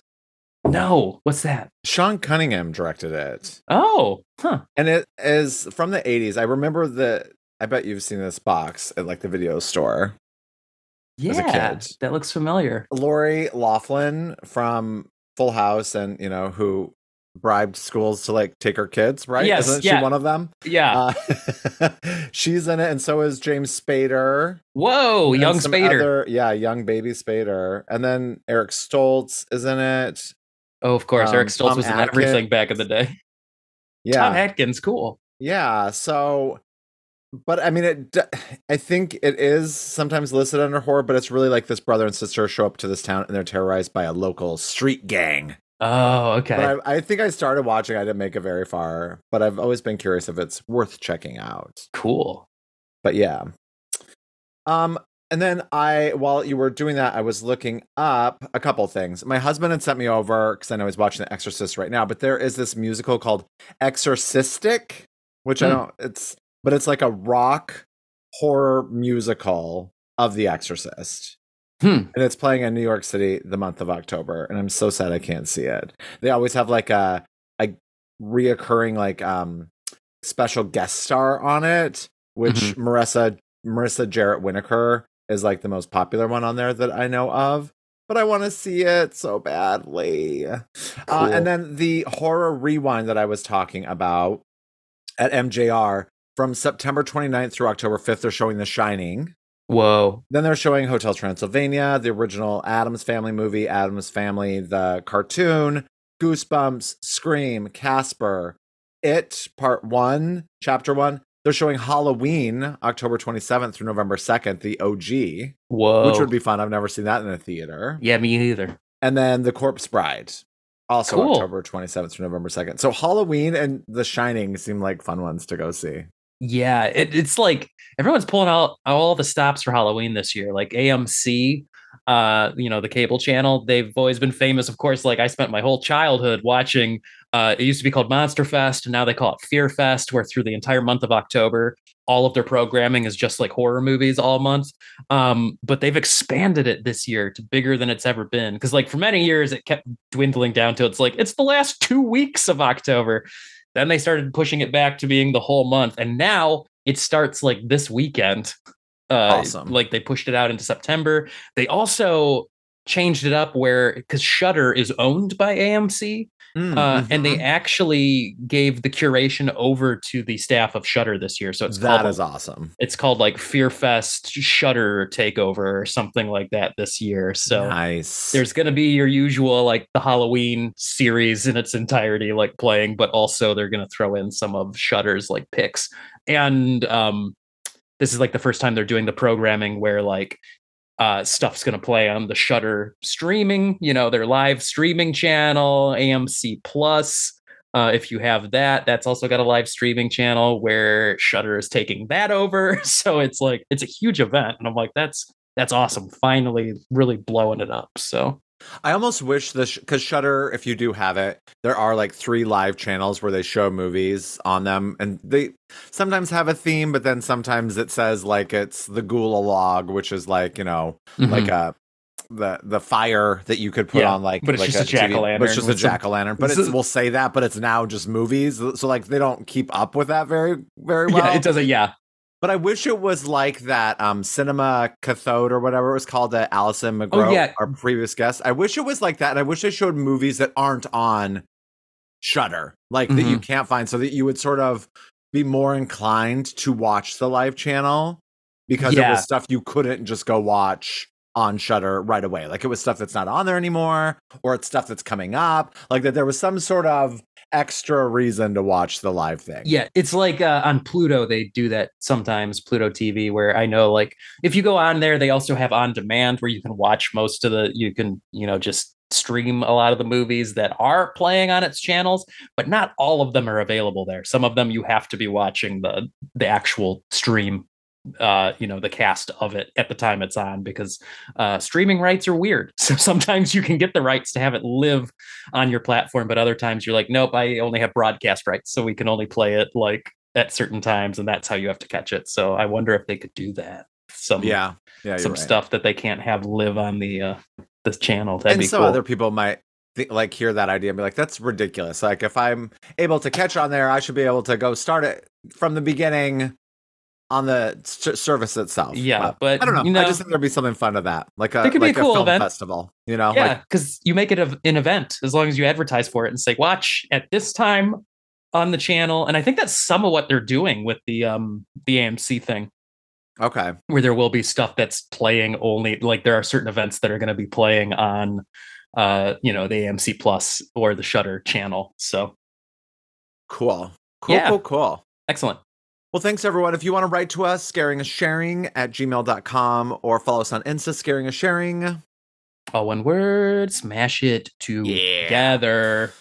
No, what's that? Sean Cunningham directed it. Oh, huh. And it is from the 80s. I remember the I bet you've seen this box at like the video store. As a Yeah, kid. that looks familiar. Lori Loughlin from Full House and you know who bribed schools to like take her kids, right? Yes, Isn't yeah. she one of them? Yeah. Uh, *laughs* she's in it, and so is James Spader. Whoa, young Spader. other- yeah, young baby Spader. And then Eric Stoltz is in it. oh, of course. um, Eric Stoltz Tom was in everything back in the day. Yeah. Tom Atkins, cool. Yeah. So, but I mean, it. I think it is sometimes listed under horror, but it's really like this brother and sister show up to this town and they're terrorized by a local street gang. Oh, okay. I, I think I started watching. I didn't make it very far, but I've always been curious if it's worth checking out. cool. But yeah. Um. And then I, while you were doing that, I was looking up a couple things. My husband had sent me over because I know he's watching The Exorcist right now. But there is this musical called Exorcistic, which I Hmm. don't. It's but it's like a rock horror musical of The Exorcist. Hmm. And it's playing in New York City the month of October, and I'm so sad I can't see it. They always have like a a reoccurring like um special guest star on it, which Mhm. Marissa Marissa Jarrett Winokur is like the most popular one on there that I know of. but I want to see it so badly. Uh, and then the horror rewind that I was talking about at MJR from September 29th through October 5th, they're showing The Shining. Whoa. Then they're showing Hotel Transylvania, the original Addams Family movie, Addams Family, the cartoon, Goosebumps, Scream, Casper, It, Part One, Chapter One. They're showing Halloween, October 27th through November 2nd, the OG, Whoa. which would be fun. I've never seen that in a theater. Yeah, me either. And then The Corpse Bride, also Cool. October 27th through November 2nd. So Halloween and The Shining seem like fun ones to go see. Yeah, it, it's like everyone's pulling out all the stops for Halloween this year. Like AMC, uh, you know, the cable channel, they've always been famous. Of course, like I spent my whole childhood watching. Uh, it used to be called Monster Fest, and now they call it Fear Fest, where through the entire month of October, all of their programming is just like horror movies all month. Um, but they've expanded it this year to bigger than it's ever been. Because like for many years, it kept dwindling down to it's like it's the last two weeks of October. Then they started pushing it back to being the whole month, and now it starts like this weekend. Uh, Awesome. Like they pushed it out into September. They also changed it up where because Shudder is owned by AMC, Mm, uh, and they mhm. actually gave the curation over to the staff of Shudder this year. So it's that called, is awesome. it's called like Fear Fest Shudder Takeover or something like that this year. So nice. there's going to be your usual like the Halloween series in its entirety like playing, but also they're going to throw in some of Shudder's like picks. And um this is like the first time they're doing the programming where like uh stuff's going to play on the Shudder streaming, you know, their live streaming channel, AMC Plus. Uh, if you have that, that's also got a live streaming channel where Shudder is taking that over. *laughs* So it's like it's a huge event, and I'm like, that's that's awesome. Finally, really blowing it up. So I almost wish this because Shudder, if you do have it, there are like three live channels where they show movies on them, and they sometimes have a theme, but then sometimes it says like it's the Ghoul Log, which is like you know like mm-hmm. a the the fire that you could put Yeah, on like but it's like just a TV jack-o'-lantern but it's just a jack o' lantern. But it's we'll say that, but it's now just movies, so like they don't keep up with that very very well. yeah, it doesn't. Yeah, But I wish it was like that um cinema cathode or whatever it was called that Allison McGraw, Oh, yeah. our previous guest. I wish it was like that. And I wish they showed movies that aren't on Shudder, like that Mm-hmm. you can't find, so that you would sort of be more inclined to watch the live channel because it was stuff you couldn't just go watch on Shudder right away. Like it was stuff that's not on there anymore, or it's stuff that's coming up. Like that there was some sort of extra reason to watch the live thing. yeah. It's like uh, on Pluto they do that sometimes. Pluto TV, where I know like if you go on there, they also have on demand where you can watch most of the. You can you know just stream a lot of the movies that are playing on its channels, but not all of them are available there. Some of them you have to be watching the the actual stream uh you know the cast of it at the time it's on because uh streaming rights are weird *laughs* so sometimes you can get the rights to have it live on your platform but other times you're like nope i only have broadcast rights so we can only play it like at certain times and that's how you have to catch it so i wonder if they could do that some yeah, yeah. some right. stuff that they can't have live on the uh this channel that'd and be some cool other people might like hear that idea and be like, "That's ridiculous." Like if I'm able to catch on there, I should be able to go start it from the beginning on the service itself. Yeah, but, I don't know. you know- I just think there'd be something fun to that, like a It could be a like cool film event. festival. You know, yeah like because you make it a, an event as long as you advertise for it and say watch at this time on the channel and i think that's some of what they're doing with the um the amc thing okay, where there will be stuff that's playing only like there are certain events that are going to be playing on uh you know the amc plus or the shudder channel so cool, cool, Yeah. cool, cool. excellent Well, thanks everyone. If you want to write to us, scaring is sharing at gmail.com or follow us on Insta, scaring is sharing. all one word smash it together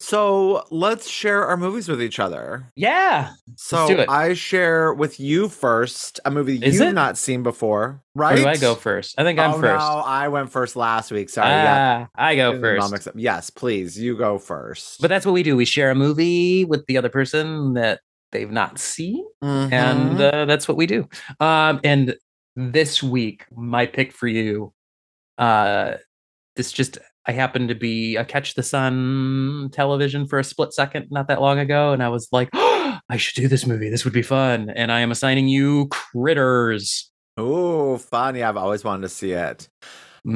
So let's share our movies with each other. yeah So. I share with you first a movie Is you've it? not seen before, right? do i go first i think i'm oh, first No, I went first last week. Sorry. yeah. ah, i go first. Yes, please. You go first. But that's what we do. We share a movie with the other person that they've not seen, and Mhm. uh, that's what we do. Um, and this week, my pick for you, uh, this just I happened to be I catch this on television for a split second not that long ago, and I was like, oh, *gasps* I should do this movie. This would be fun. And I am assigning you Critters. Oh, fun. Yeah, I've always wanted to see it.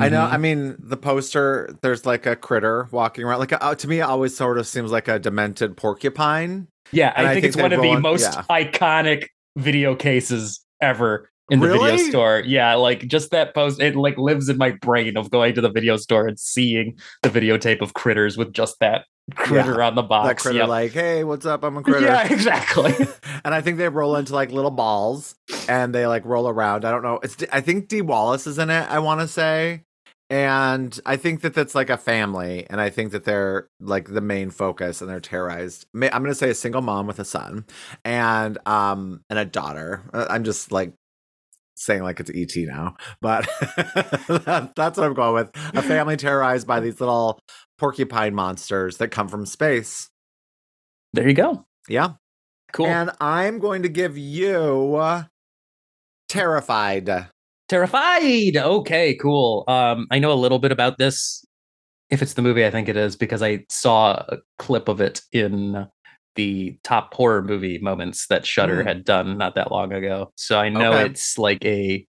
I know. I mean, the poster. There's like a critter walking around. Like a, uh, to me, it always sort of seems like a demented porcupine. Yeah, I I think, think it's one of the on- most yeah. iconic video cases ever in the video store. Yeah, like just that post, it like lives in my brain of going to the video store and seeing the videotape of critters with just that critter on the box. that critter, Yep. like, hey, what's up? I'm a *laughs* critter. Yeah, exactly. *laughs* and I think they roll into like little balls and they like roll around. I don't know. It's I think Dee Wallace is in it. I want to say, and I think that that's like a family, and I think that they're like the main focus, and they're terrorized. I'm gonna say a single mom with a son and um and a daughter. Uh, I'm just like saying like it's ET now, but *laughs* that, that's what I'm going with. A family terrorized by these little porcupine monsters that come from space. there you go. Yeah. Cool. And I'm going to give you uh, Terrified. Terrified. Okay, cool. Um, I know a little bit about this. If it's the movie, I think it is because I saw a clip of it in the top horror movie moments that Shudder Mm. had done not that long ago. So I know Okay. it's like a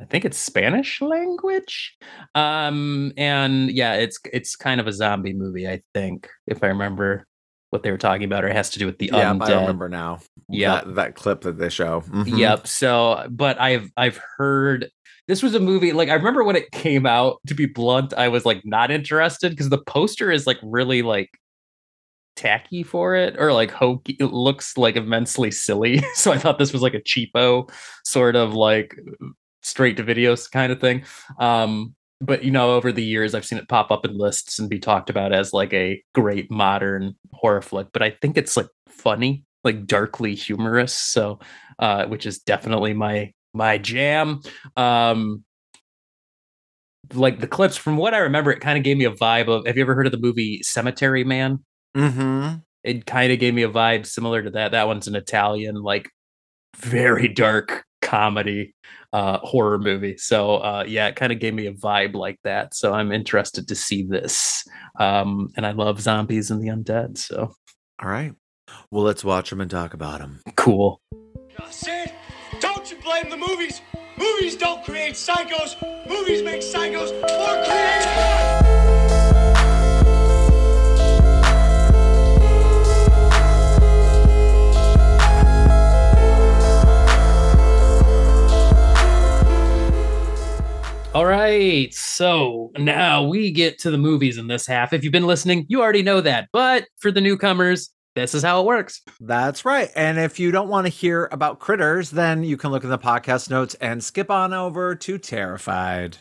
I think it's Spanish language. Um and yeah, it's it's kind of a zombie movie, I think, if I remember what they were talking about, or it has to do with the Yeah, undead. I remember now. Yeah. that, that clip that they show. Mhm. Yep. So, but I've I've heard this was a movie like I remember when it came out. To be blunt, I was like not interested because the poster is like really like tacky for it or like hokey. It looks like immensely silly. *laughs* So I thought this was like a cheapo sort of like straight to videos kind of thing. Um, but you know, over the years, I've seen it pop up in lists and be talked about as like a great modern horror flick. But I think it's like funny, like darkly humorous. So, uh, which is definitely my my jam. Um, like the clips from what I remember, it kind of gave me a vibe of. Have you ever heard of the movie Cemetery Man? mm-hmm It kind of gave me a vibe similar to that. That one's an Italian, like very dark comedy uh horror movie so uh yeah it kind of gave me a vibe like that so i'm interested to see this um and i love zombies and the undead so All right. Well, let's watch them and talk about them. cool Sid, don't you blame the movies. Movies don't create psychos. Movies make psychos more creative. All right so now we get to the movies in this half if you've been listening you already know that but for the newcomers this is how it works That's right. And if you don't want to hear about critters, then you can look in the podcast notes and skip on over to Terrified.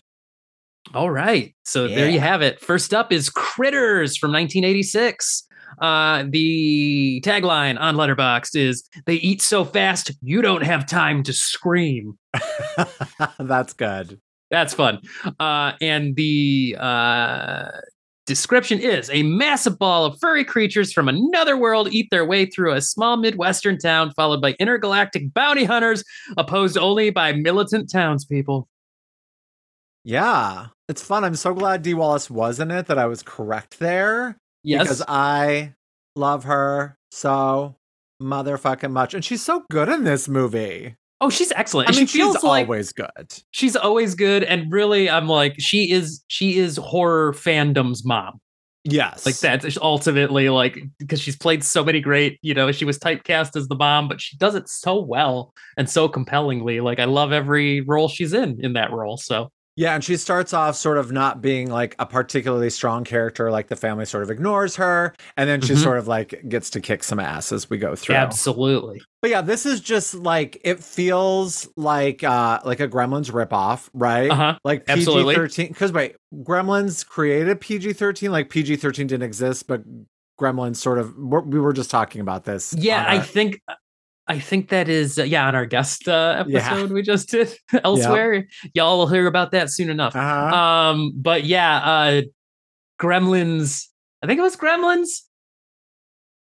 All right. So there you have it. First up is Critters from 1986. Uh, the tagline on Letterboxd is They eat so fast, you don't have time to scream. *laughs* That's good. That's fun. Uh, and the uh, description is a massive ball of furry creatures from another world eat their way through a small Midwestern town, followed by intergalactic bounty hunters, opposed only by militant townspeople. Yeah. It's fun. I'm so glad Dee Wallace was in it that I was correct there. Yes. Because I love her so motherfucking much. And she's so good in this movie. Oh, she's excellent. I mean, she feels she's like always good. she's always good and really i'm like she is she is horror fandom's mom Yes. like that's ultimately like because she's played so many great you know she was typecast as the mom but she does it so well and so compellingly like i love every role she's in in that role so Yeah, and she starts off sort of not being like a particularly strong character, like the family sort of ignores her, and then she Mhm. sort of like gets to kick some ass as we go through. absolutely But yeah, this is just like it feels like uh like a Gremlins ripoff, right? uh-huh Like. PG thirteen. Because wait, Gremlins created PG thirteen. Like PG thirteen didn't exist, but Gremlins sort of. we're- were just talking about this. yeah on i think i think that is uh, yeah on our guest uh, Yeah. episode we just did *laughs* elsewhere y'all will hear about that soon enough Uh-huh. Um, but yeah, uh Gremlins. I think it was Gremlins.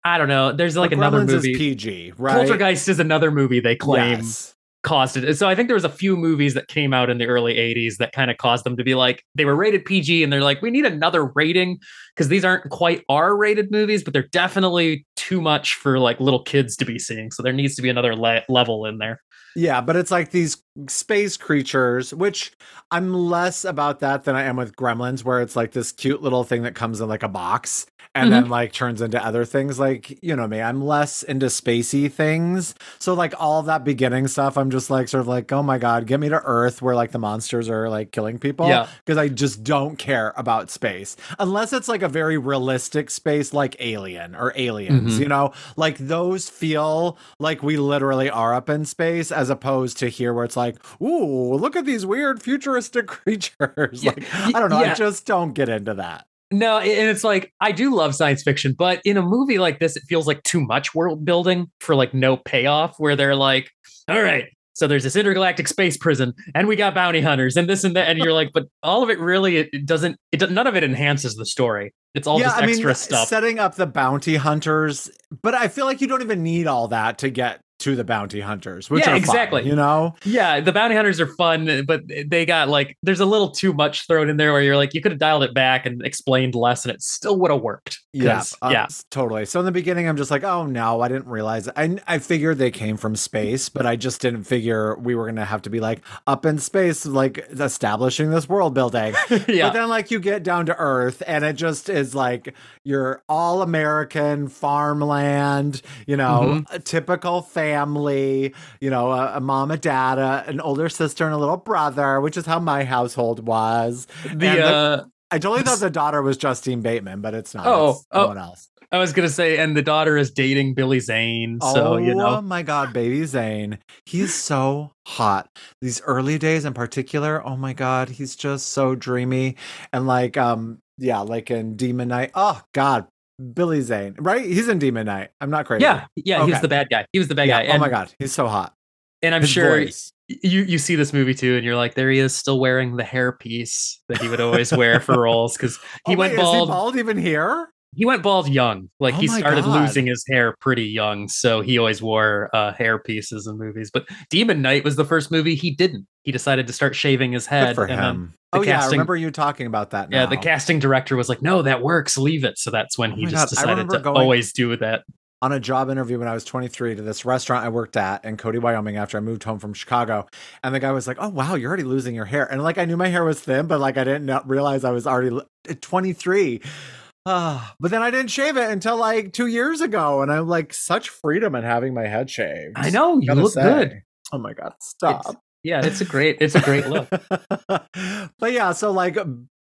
I don't know. There's like But another Gremlins movie. is PG, right? Poltergeist is another movie they claim Yes. Caused it. So I think there was a few movies that came out in the early 80s that kind of caused them to be like they were rated PG and they're like we need another rating because these aren't quite R-rated movies, but they're definitely too much for like little kids to be seeing. So there needs to be another le- level in there. Yeah, but it's like these space creatures, which I'm less about that than I am with Gremlins, where it's like this cute little thing that comes in like a box and then like turns into other things. Like, you know me, I'm less into spacey things. So like all that beginning stuff, I'm just like sort of like, oh my god, get me to Earth where like the monsters are like killing people. Yeah. Because I just don't care about space. Unless it's like a very realistic space like Alien or Aliens, Mhm. you know? Like those feel like we literally are up in space as opposed to here where it's like, ooh, look at these weird futuristic *laughs* creatures. Yeah, like, I don't know. I just don't get into that. No, and it's like I do love science fiction, but in a movie like this, it feels like too much world building for like no payoff. Where they're like, "All right, so there's this intergalactic space prison, and we got bounty hunters, and this and that," and you're like, "But all of it really, it, it doesn't. It none of it enhances the story. It's all just extra stuff." setting up the bounty hunters, but I feel like you don't even need all that to get to the bounty hunters, which Yeah, are fun, exactly. you know? yeah, the bounty hunters are fun, but they got like there's a little too much thrown in there where you're like, you could have dialed it back and explained less, and it still would have worked. Yeah, uh, yeah, totally. So in the beginning, I'm just like, oh no, I didn't realize. It. I I figured they came from space, but I just didn't figure we were gonna have to be like up in space, like establishing this world building. *laughs* yeah. But then, like, you get down to Earth, and it just is like your all American farmland, you know, Mm-hmm. a typical family, you know, a, a mom, a dad, a, an older sister, and a little brother, which is how my household was. the, uh, I totally thought *laughs* the daughter was Justine Bateman, but it's not. Oh, it's oh. else. I was gonna say, and the daughter is dating Billy Zane, so oh you know, my god, baby Zane. He's so hot. These early days in particular, oh my god, he's just so dreamy. And like um yeah, like in Demon Knight. Oh god, Billy Zane. Right? He's in Demon Knight. I'm not crazy. yeah, yeah, he was the bad guy. He was the bad Yeah, guy. oh my god, he's so hot. and I'm His sure voice. you you see this movie too, and you're like, there he is, still wearing the hairpiece that he would always wear for *laughs* roles because he Oh, went wait, is bald. he bald even here? He went bald young. Like Oh he started God. losing his hair pretty young, so he always wore uh, hair pieces in movies. But Demon Knight was the first movie he didn't. He decided to start shaving his head. Good for and him. Oh yeah, I remember you talking about that. Yeah, the casting director was like, "No, that works. Leave it." So that's when Oh he just God, decided to always do that. on a job interview when I was 23 to this restaurant I worked at in Cody, Wyoming after I moved home from Chicago. And the guy was like, Oh, wow, you're already losing your hair. And like, I knew my hair was thin, but like, I didn't realize I was already 23. Ah, *sighs* but then I didn't shave it until like two years ago. And I'm like, such freedom in having my head shaved. I know you look say. good. Oh my God, stop. Yeah, it's a great, it's a great look. *laughs* but yeah, so like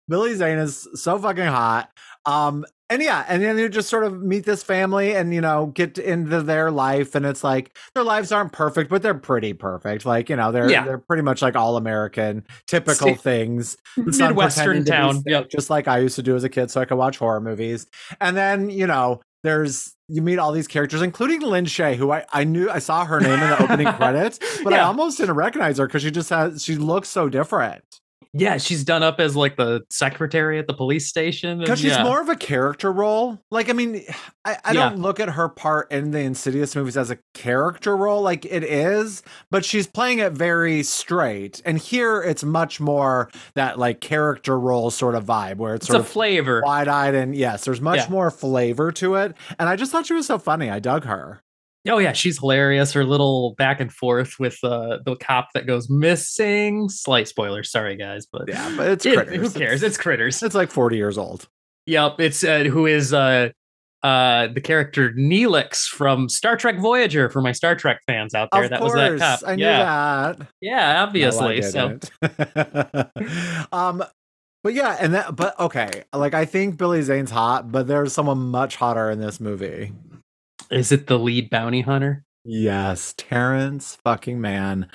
Billy Zane is so fucking hot. Um, and yeah, and then you just sort of meet this family and you know get into their life, and it's like their lives aren't perfect, but they're pretty perfect. Like you know, they're Yeah. they're pretty much like all American, typical Sta- things. Midwestern to town. sick, Yep. just like I used to do as a kid, so I could watch horror movies. And then you know, there's you meet all these characters, including Lin Shaye, who I I knew I saw her name in the opening *laughs* credits, but I almost didn't recognize her because she just has she looks so different. Yeah, she's done up as like the secretary at the police station. Because she's yeah. more of a character role. Like, I mean, I, I Yeah. don't look at her part in the Insidious movies as a character role. Like, it is, but she's playing it very straight. And here it's much more that, like, character role sort of vibe where it's, It's sort a of flavor. wide eyed. And yes, there's much Yeah. more flavor to it. And I just thought she was so funny. I dug her. Oh yeah, she's hilarious. Her little back and forth with uh, the cop that goes missing. Slight spoiler, sorry guys, but Yeah, but it's it- critters. who cares? It's critters. It's like 40 years old. Yep, it's uh, who is uh uh the character Neelix from Star Trek Voyager for my Star Trek fans out there. Of that course, was that cop. I knew yeah, that. yeah, No, obviously. so didn't. *laughs* um, but yeah, and that, but okay, like I think Billy Zane's hot, but there's someone much hotter in this movie. Is it the lead bounty hunter? Yes, Terrence fucking Mann.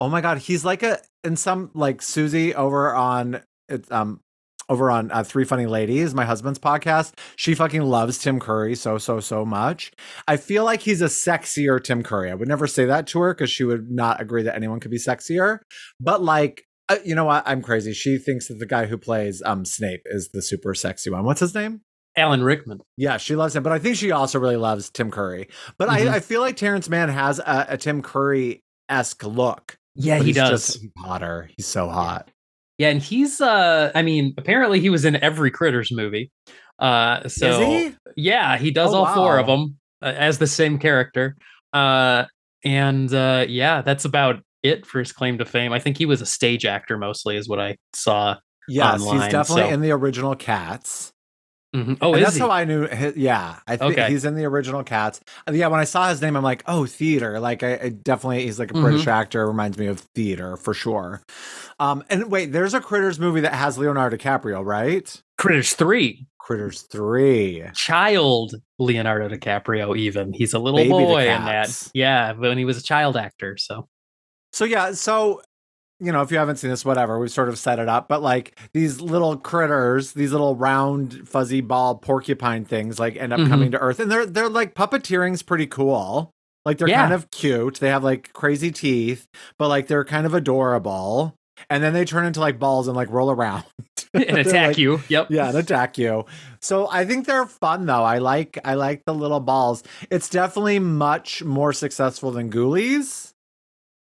Oh my god, he's like a in some like Susie over on it's um over on uh, Three Funny Ladies, my husband's podcast. She fucking loves Tim Curry so so so much. I feel like he's a sexier Tim Curry. I would never say that to her because she would not agree that anyone could be sexier. But like, uh, you know what? I'm crazy. She thinks that the guy who plays um Snape is the super sexy one. What's his name? Alan Rickman. Yeah, she loves him, but I think she also really loves Tim Curry. But Mhm. I, I feel like Terrence Mann has a, a Tim Curry esque look. Yeah, he he's does. Just hotter. He's so hot. Yeah, and he's uh I mean, apparently he was in every Critters movie. Uh so Is he? yeah, he does Oh, all four of them uh, as the same character. Uh and uh, yeah, that's about it for his claim to fame. I think he was a stage actor mostly, is what I saw. Yes, online, he's definitely so- in the original Cats. Mhm. Oh, that's he? how I knew. hi- yeah, I think Okay. he's in the original Cats. Yeah, when I saw his name, I'm like, oh, theater. Like, I, I definitely he's like a Mm-hmm. British actor. Reminds me of theater for sure. Um, and wait, there's a Critters movie that has Leonardo DiCaprio, right? Critters three, Critters three. child Leonardo DiCaprio. Even he's a little Baby boy in that. Yeah, when he was a child actor. So So yeah, so you know, if you haven't seen this, whatever, we've sort of set it up. But like these little critters, these little round, fuzzy ball porcupine things, like end up Mhm. coming to Earth, and they're they're like puppeteering's pretty cool. Like they're Yeah. kind of cute. They have like crazy teeth, but like they're kind of adorable. And then they turn into like balls and like roll around *laughs* *laughs* and attack like- you. Yep. yeah and attack you so i think they're fun though i like i like the little balls it's definitely much more successful than ghoulies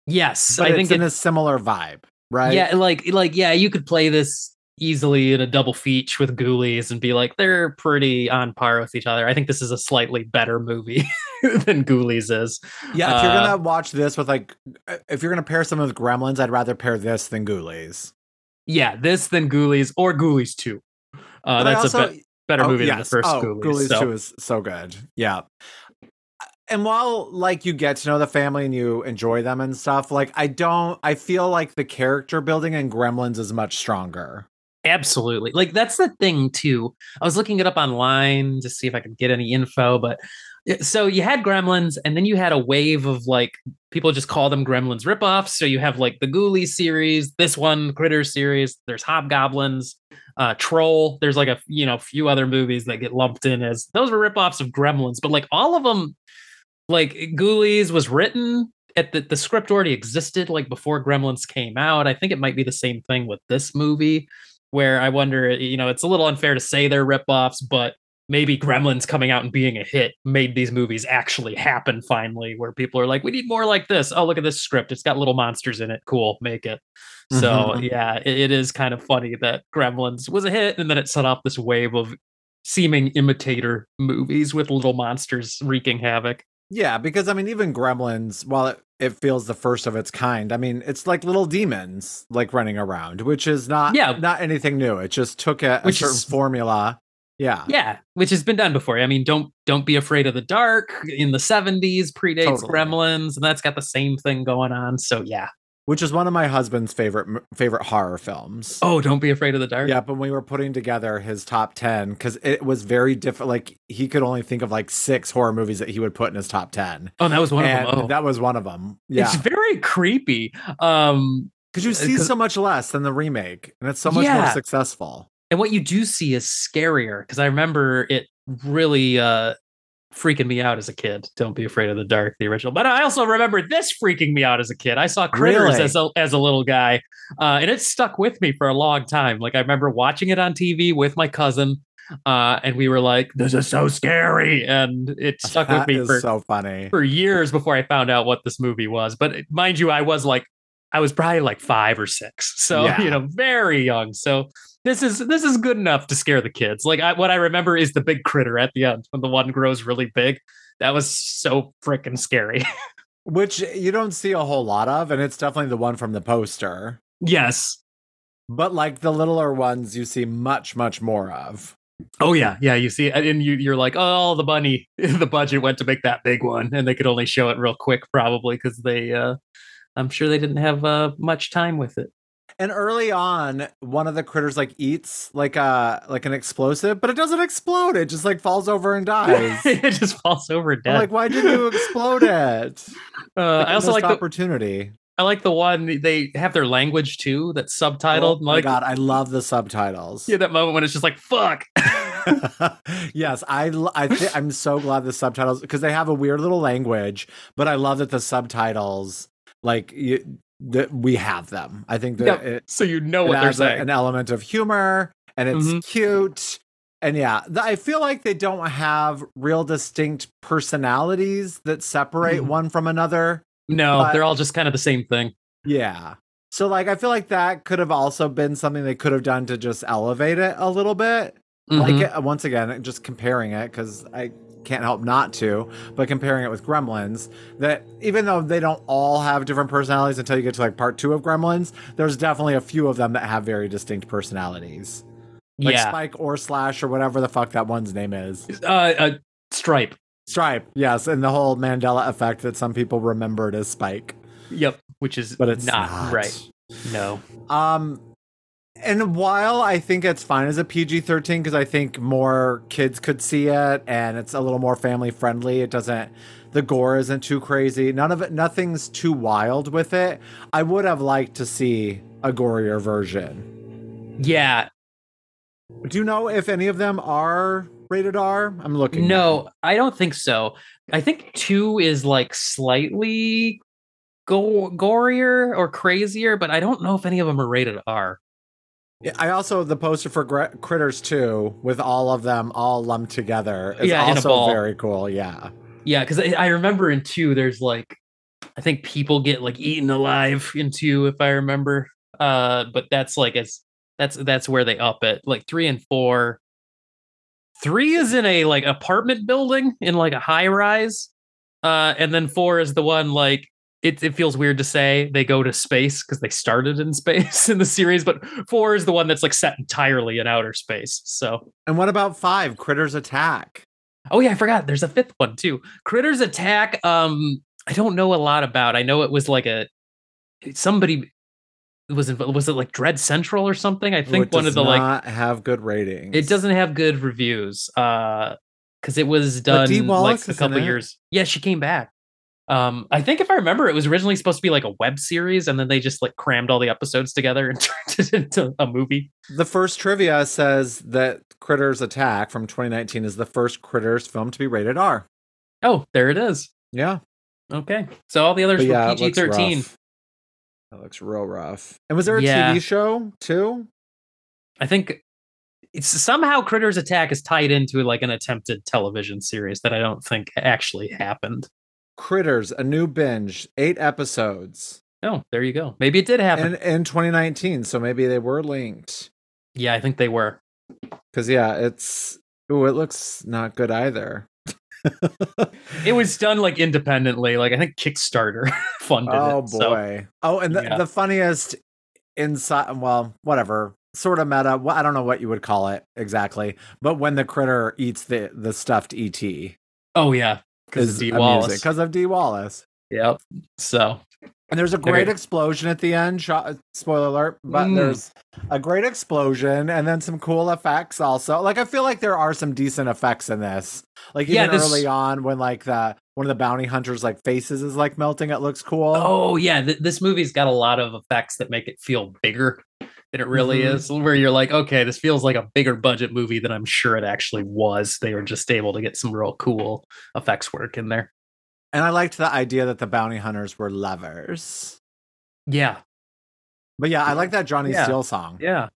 Yes, but I it's think in it, a similar vibe right Yeah, like like yeah, you could play this easily in a double feature with Ghoulies and be like they're pretty on par with each other. I think this is a slightly better movie *laughs* than Ghoulies is. Yeah, if you're Uh, gonna watch this with like, uh, if you're gonna pair some with Gremlins, I'd rather pair this than Ghoulies. Yeah, this than Ghoulies or Ghoulies 2. Uh, that's a be- better oh, movie than the first oh, Ghoulies. so. Two is so good. Yeah. And while like you get to know the family and you enjoy them and stuff, like I don't, I feel like the character building in Gremlins is much stronger. Absolutely. Like that's the thing too. I was looking it up online to see if I could get any info, but so you had Gremlins and then you had a wave of like people just call them Gremlins ripoffs. So you have like the Ghoulies series, this one Critter series, there's Hobgoblins, uh Troll, there's like a you know few other movies that get lumped in as those were ripoffs of Gremlins, but like all of them like Ghoulies was written at the, the script already existed like before Gremlins came out. I think it might be the same thing with this movie where I wonder, you know, it's a little unfair to say they're ripoffs, but maybe Gremlins coming out and being a hit made these movies actually happen finally, where people are like, we need more like this. Oh, look at this script. It's got little monsters in it. Cool, make it. So, Mhm. yeah, it, it is kind of funny that Gremlins was a hit and then it set off this wave of seeming imitator movies with little monsters wreaking havoc. Yeah, because I mean, even Gremlins, while it, it feels the first of its kind, I mean, it's like little demons like running around, which is not Yeah. not anything new. It just took a, a certain is- formula. Yeah. Yeah, which has been done before. I mean, don't don't be afraid of the dark in the 70s predates Totally. Gremlins and that's got the same thing going on. So, yeah. Which is one of my husband's favorite favorite horror films. Oh, don't be afraid of the dark. Yeah, but we were putting together his top 10, because it was very different, like he could only think of like six horror movies that he would put in his top 10. Oh, that was one and of them. Oh. that was one of them. Yeah. It's very creepy. Um Because you see 'cause- so much less than the remake, and it's so much more successful. and what you do see is scarier because I remember it really uh freaking me out as a kid. Don't be afraid of the dark, the original. But I also remember this freaking me out as a kid. I saw Critters Really? as a as a little guy, uh, and it stuck with me for a long time. Like I remember watching it on TV with my cousin, uh, and we were like, "This is so scary," and it stuck with me for so funny. for years before I found out what this movie was. But mind you, I was like, I was probably like five or six, *laughs* so Yeah. you know, very young. So this is this is good enough to scare the kids. Like I, what I remember is the big critter at the end when the one grows really big. That was so freaking scary. *laughs* Which you don't see a whole lot of, and it's definitely the one from the poster. yes. But like the littler ones, you see much, much more of. Oh yeah, yeah. You see, and you you're like, oh, the bunny, *laughs* the budget went to make that big one, and they could only show it real quick, probably because they. uh I'm sure they didn't have uh, much time with it. And early on, one of the critters like eats like a like an explosive, but it doesn't explode. It just like falls over and *laughs* dies. it just falls over I'm dead. like, why didn't you explode it? *laughs* uh, Like, I also like the, opportunity. I like the one they have their language too that's subtitled. Oh subtitled. my like god, I love the subtitles. yeah, that moment when it's just like fuck. *laughs* yes, I thi- I'm so glad the subtitles because they have a weird little language, but I love that the subtitles like you, that we have them. I think that Yep. it, so you know what they're a- saying. an element of humor and it's Mhm. cute. And yeah, th- I feel like they don't have real distinct personalities that separate Mhm. one from another. no, but- they're all just kind of the same thing. Yeah. So like I feel like that could have also been something they could have done to just elevate it a little bit. Mhm. Like it, once again, just comparing it because I can't help not to, but comparing it with Gremlins, that even though they don't all have different personalities until you get to like part two of Gremlins, there's definitely a few of them that have very distinct personalities. Like yeah. Spike or Slash or whatever the fuck that one's name is. Uh, uh, Stripe. Stripe, yes, and the whole Mandela effect that some people remembered as Spike, Yep. Which is but it's not, not, right. No. Um, and while I think it's fine as a PG 13, because I think more kids could see it and it's a little more family friendly, it doesn't, the gore isn't too crazy. None of it, nothing's too wild with it. I would have liked to see a gorier version. Yeah. Do you know if any of them are rated R? I'm looking. No, I don't think so. I think two is like slightly go- gorier or crazier, but I don't know if any of them are rated R. Yeah, I also the poster for Gr- Critters 2 with all of them all lumped together is Yeah, also very cool. Yeah. Yeah, because I, I remember in two, there's like, I think people get like eaten alive in two, if I remember. Uh, but that's like it's that's that's where they up it. Like three and four. Three is in a like apartment building in like a high rise. Uh, and then four is the one like it, it feels weird to say they go to space because they started in *laughs* space in the series, but four is the one that's like set entirely in outer space. So And what about 5 Critters Attack? Oh yeah, I forgot. There's a fifth one too. Critters Attack. Um, I don't know a lot about. I know it was like a somebody was it was it like Dread Central or something? I think one of the like have good ratings. it doesn't have good reviews. Uh, because it was done like a couple years. Yeah, she came back. Um, I think if I remember, it was originally supposed to be like a web series, and then they just like crammed all the episodes together and *laughs* turned it into a movie. The first trivia says that Critters Attack from 2019 is the first Critters film to be rated R. Oh, there it is. Yeah. Okay, so all the others But were yeah, PG looks thirteen. rough. That looks real rough. And was there a Yeah. TV show too? I think it's somehow Critters Attack is tied into like an attempted television series that I don't think actually happened. Critters, a new binge, eight episodes. Oh, there you go. Maybe it did happen. in, in 2019. So maybe they were linked. yeah, I think they were. Because yeah, it's oh, it looks not good either. *laughs* It was done like independently. Like I think Kickstarter *laughs* funded oh it. so- boy. oh, and the, yeah. the funniest inside, well, whatever, sort of meta. wh- I don't know what you would call it exactly, but when the critter eats the the stuffed ET, oh yeah, because Dee Wallace. because of Dee Wallace. Yep. So And there's a great Okay. explosion at the end. Shot, spoiler alert, but Mm. there's a great explosion and then some cool effects also. Like I feel like there are some decent effects in this. Like Yeah, even this- early on when like the one of the bounty hunters like faces is like melting, it looks cool. oh yeah, th- this movie's got a lot of effects that make it feel bigger than it really Mhm. is. Where you're like, okay, this feels like a bigger budget movie than I'm sure it actually was. They were just able to get some real cool effects work in there. And I liked the idea that the bounty hunters were lovers. Yeah, But yeah, I like that Johnny Yeah. Steele song. yeah,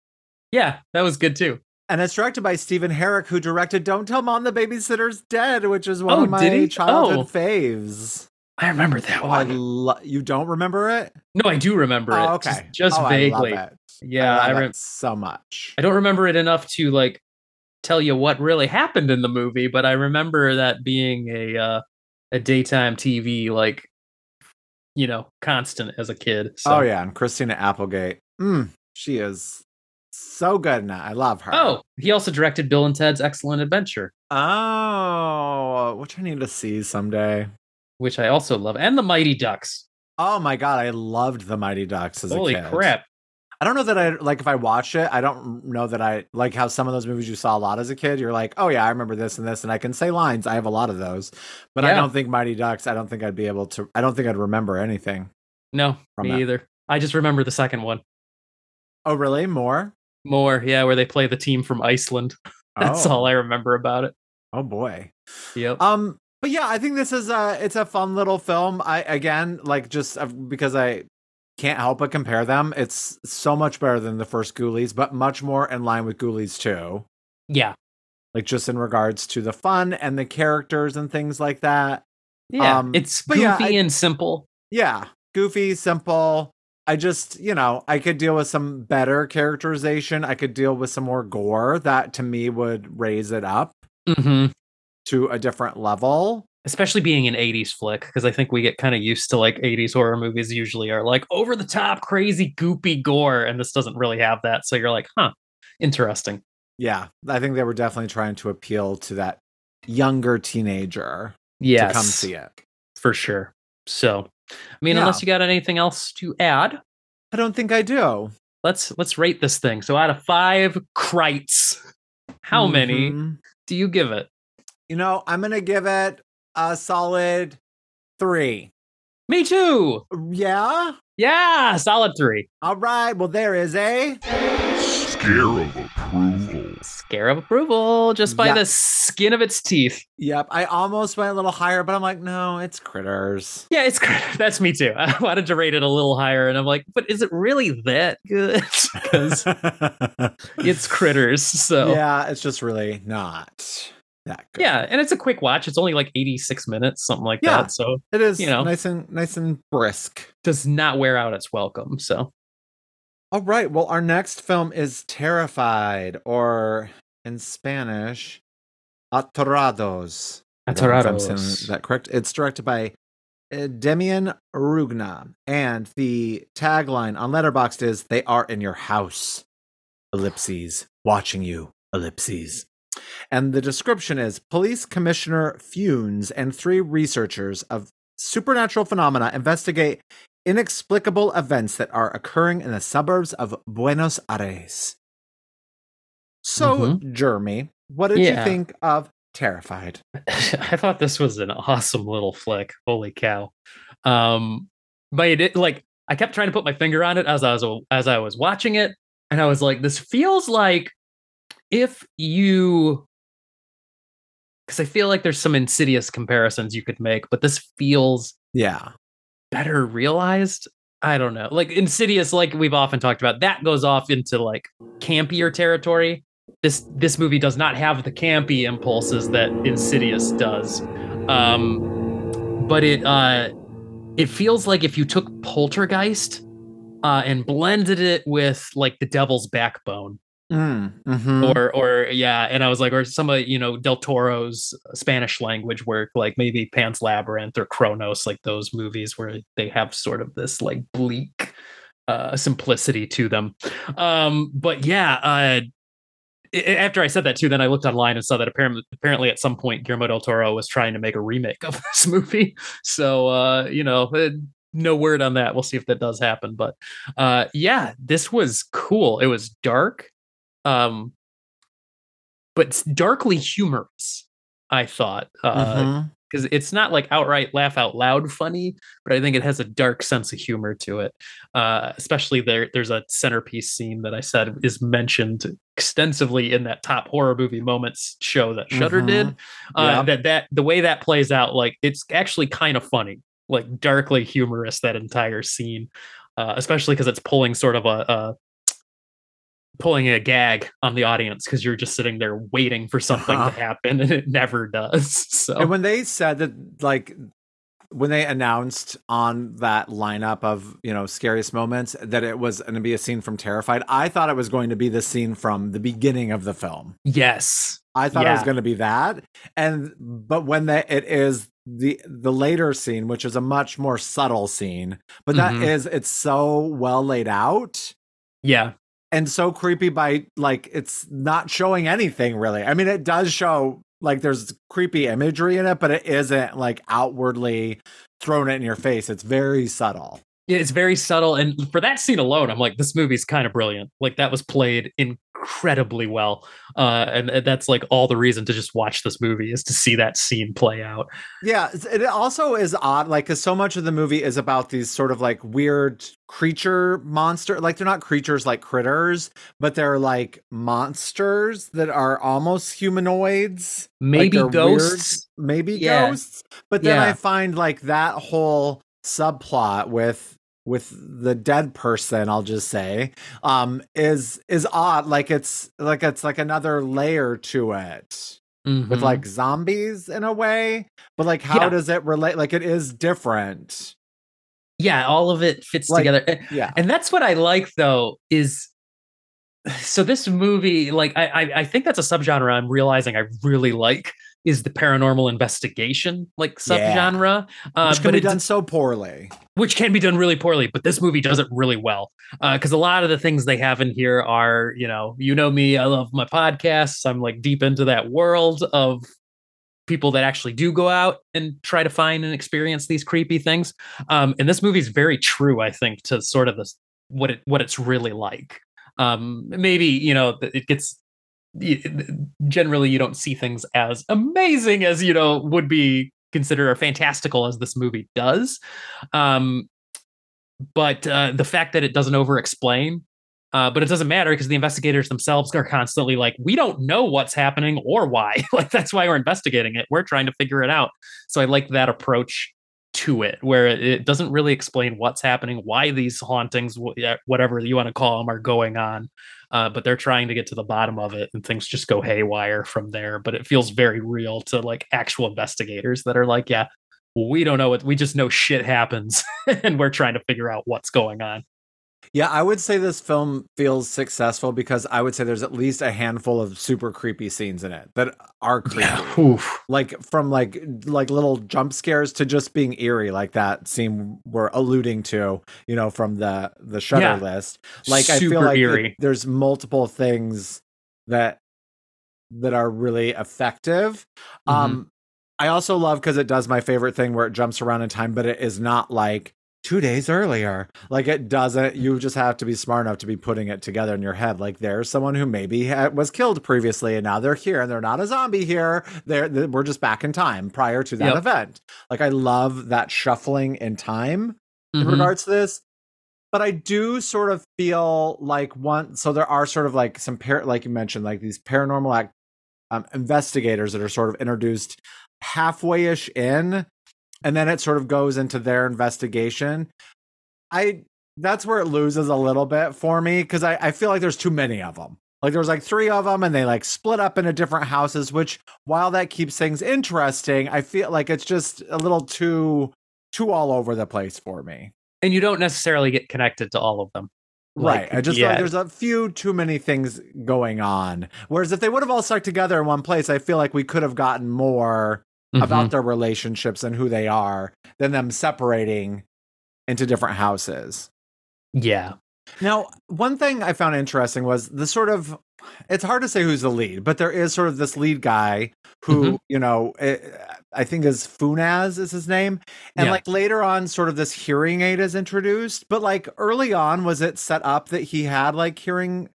yeah. That was good too. And it's directed by Stephen Herek, who directed Don't Tell Mom the Babysitter's Dead, which is one Oh, of my childhood Oh. faves. I remember that Oh, I one. lo- you don't remember it? no, I do remember it. Oh, Just- okay. just, Oh, vaguely. I love it. Yeah, I, I, love rem- it so much. I don't remember it enough to like tell you what really happened in the movie, but I remember that being a uh, a daytime TV like you know constant as a kid. So. Oh yeah, and Christina Applegate. Mm, she is so good it. I love her. Oh, he also directed Bill and Ted's Excellent Adventure, oh, which I need to see someday. which I also love, and The Mighty Ducks. Oh my god, I loved the Mighty Ducks as Holy a kid. Holy crap! I don't know that I like if I watch it. I don't know that I like how some of those movies you saw a lot as a kid. You're like, oh yeah, I remember this and this, and I can say lines. I have a lot of those, but I don't think Mighty Ducks. I don't think I'd be able to. I don't think I'd remember anything. No, me that. either. I just remember the second one Oh really? More? more. Yeah, where they play the team from Iceland. *laughs* That's oh. all I remember about it. Oh boy. Yep. Um, but yeah, I think this is a it's a fun little film. I again like just uh, because I can't help but compare them. It's so much better than the first Ghoulies, but much more in line with Ghoulies too. yeah. Like just in regards to the fun and the characters and things like that. Yeah. Um, it's goofy yeah, I- and simple. Yeah, goofy, simple. I just, you know, I could deal with some better characterization. I could deal with some more gore that to me would raise it up. hmm to a different level. Especially being an 80s flick because i think we get kind of used to like 80s horror movies usually are like over the top crazy goopy gore and this doesn't really have that so you're like huh interesting Yeah, I think they were definitely trying to appeal to that younger teenager yes to come see it. for sure so i mean Yeah. unless you got anything else to add I don't think I do. let's let's rate this thing so out of five krites how many Mhm. do you give it You know, I'm gonna give it a solid three. me too Yeah. yeah solid three All right. Well, there is a. Scare of approval. scare of approval just by Yeah. the skin of its teeth Yep. I almost went a little higher, but I'm like, no, it's critters. Yeah, it's critters. *laughs* that's me too. *laughs* I wanted to rate it a little higher, and I'm like, but is it really that good? *laughs* Because it's critters. So yeah. yeah, it's just really not that good. and it's a quick watch. It's only like 86 minutes, something like Yeah. that. So It is, you know. nice and nice and brisk. does not wear out its welcome. So All right. Well, our next film is Terrified, or in Spanish, Atorados. I don't know if I'm saying Atorados. that correct? It's directed by uh, Demian Rugna, and the tagline on Letterboxd is "They are in your house." Ellipses, watching you. Ellipses. And the description is Police Commissioner Funes and three researchers of supernatural phenomena investigate inexplicable events that are occurring in the suburbs of Buenos Aires. So, Jeremy, what did Yeah. you think of Terrified? *laughs* I thought this was an awesome little flick. Holy cow. Um but it did- like I kept trying to put my finger on it as I was as I was watching it and I was like this feels like if you cuz I feel like there's some insidious comparisons you could make but this feels Yeah. better realized. I don't know. Like Insidious like we've often talked about that goes off into like campier territory this this movie does not have the campy impulses that Insidious does. Um, but it uh, it feels like if you took Poltergeist uh, and blended it with like the Devil's Backbone, Mm, mhm. or or yeah, and I was like, or some of you know Del Toro's Spanish language work, like maybe Pan's Labyrinth or Cronos, like those movies where they have sort of this like bleak uh simplicity to them. Um, but yeah, uh after I said that too, then I looked online and saw that apparently, apparently at some point Guillermo del Toro was trying to make a remake of *laughs* this movie. So uh, you know, uh, no word on that. We'll see if that does happen. But uh, yeah, this was cool. It was dark, um, but it's darkly humorous. I thought because Mhm. it's not like outright laugh out loud funny, but I think it has a dark sense of humor to it. Uh, especially there, there's a centerpiece scene that I said is mentioned extensively in that top horror movie moments show that Shudder did. Uh, Yep. That that the way that plays out, like it's actually kind of funny, like darkly humorous that entire scene, uh, especially because it's pulling sort of a. a pulling a gag on the audience because you're just sitting there waiting for something Uh-huh. to happen *laughs* and it never does so And when they said that, like, when they announced on that lineup of you know scariest moments that it was going to be a scene from Terrified, I thought it was going to be the scene from the beginning of the film. Yes. I thought it was going to be that, and but when that it is the the later scene, which is a much more subtle scene, but that Mhm. is it's so well laid out Yeah. And so creepy by like it's not showing anything really. I mean, it does show like there's creepy imagery in it, but it isn't like outwardly thrown it in your face. It's very subtle. Yeah, It's very subtle. And for that scene alone, I'm like, this movie's kind of brilliant. Like that was played incredibly well. Uh, and, and that's like all the reason to just watch this movie is to see that scene play out. Yeah, it also is odd, like, because so much of the movie is about these sort of like weird creature monster. Like, they're not creatures like critters, but they're like monsters that are almost humanoids. Maybe weird, ghosts. maybe Yeah. ghosts. But then I find like that whole subplot with with the dead person i'll just say um is is odd like it's like it's like another layer to it with Mhm. like zombies in a way but like how Yeah. does it relate like it is different yeah, all of it fits Like- together. Yeah and that's what I like though is so this movie like I, I I think that's a subgenre I'm realizing I really like is the paranormal investigation like Yeah. subgenre. Uh, Which can but be done so poorly. which can be done really poorly, but this movie does it really well. Because a lot of the things they have in here are, you know, you know me, I love my podcasts. I'm like deep into that world of people that actually do go out and try to find and experience these creepy things. Um, and this movie is very true, I think, to sort of this what it what it's really like. Um, maybe you know it gets generally you don't see things as amazing as you know would be considered or fantastical as this movie does um but uh the fact that it doesn't over explain uh, but it doesn't matter because the investigators themselves are constantly like, we don't know what's happening or why. *laughs* like that's why we're investigating it. We're trying to figure it out. So I like that approach to it, where it, doesn't really explain what's happening, why these hauntings, whatever you want to call them, are going on. Uh, but they're trying to get to the bottom of it, and things just go haywire from there. But it feels very real to like actual investigators that are like, yeah, we don't know what we just know shit happens, *laughs* and we're trying to figure out what's going on. Yeah, I would say this film feels successful because I would say there's at least a handful of super creepy scenes in it that are creepy. Oof. Like from like like little jump scares to just being eerie, like that scene we're alluding to, you know, from the the shudder Yeah. list. Like I feel like it- there's multiple things that that are really effective. Mm-hmm. Um I also love because it does my favorite thing where it jumps around in time, but it is not like two days earlier. Like it doesn't. You just have to be smart enough to be putting it together in your head. Like there's someone who maybe ha- was killed previously, and now they're here, and they're not a zombie here. They're, they we're just back in time prior to that Yep. event. Like I love that shuffling in time in Mhm. regards to this. But I do sort of feel like one. So there are sort of like some par- like you mentioned, like these paranormal act um, investigators that are sort of introduced halfway ish in, and then it sort of goes into their investigation. I that's where it loses a little bit for me because I, I feel like there's too many of them. Like there was like three of them, and they like split up into different houses. Which while that keeps things interesting, I feel like it's just a little too too all over the place for me. and you don't necessarily get connected to all of them. right. I just yeah. like there's a few too many things going on. Whereas if they would have all stuck together in one place, I feel like we could have gotten more Mhm. about their relationships and who they are than them separating into different houses. yeah, Now, one thing I found interesting was the sort of it's hard to say who's the lead, but there is sort of this lead guy who, Mm-hmm. you know, eh, I think is Funaz is his name. And Yeah. like later on sort of this hearing aid is introduced, but like early on was it set up that he had like hearing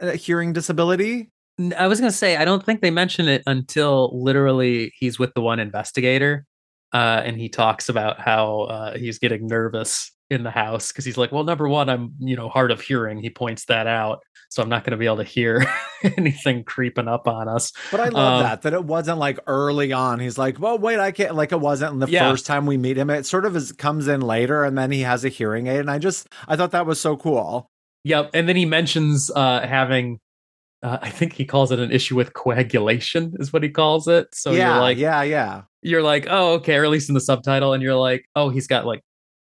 uh, hearing disability? I was gonna say I don't think they mention it until literally he's with the one investigator, uh, and he talks about how uh, he's getting nervous in the house because he's like, well, number one, I'm you know hard of hearing. He points that out, so I'm not gonna be able to hear *laughs* anything creeping up on us. But I love Um, that that it wasn't like early on. He's like, "Well, wait, I can't." Like it wasn't the Yeah. first time we meet him. It sort of is comes in later, and then he has a hearing aid, and I just I thought that was so cool. Yep, and then he mentions uh, having. Uh, I think he calls it an issue with coagulation, is what he calls it. So yeah, you're like, yeah, yeah. you're like, oh, okay, or at least in the subtitle, and you're like, oh, he's got like,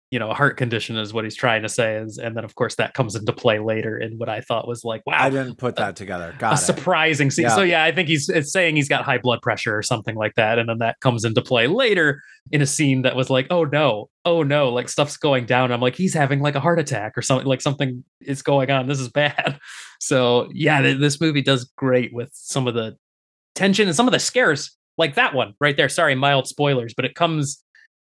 you know, a heart condition is what he's trying to say is, and then of course that comes into play later in what I thought was like, wow, I didn't put that together. a it. surprising scene. Yeah. So yeah, I think he's it's saying he's got high blood pressure or something like that, and then that comes into play later in a scene that was like, oh no, oh no, like stuff's going down. I'm like, he's having like a heart attack or something, like something is going on. This is bad. So yeah, th- this movie does great with some of the tension and some of the scares, like that one right there. Sorry, mild spoilers, but it comes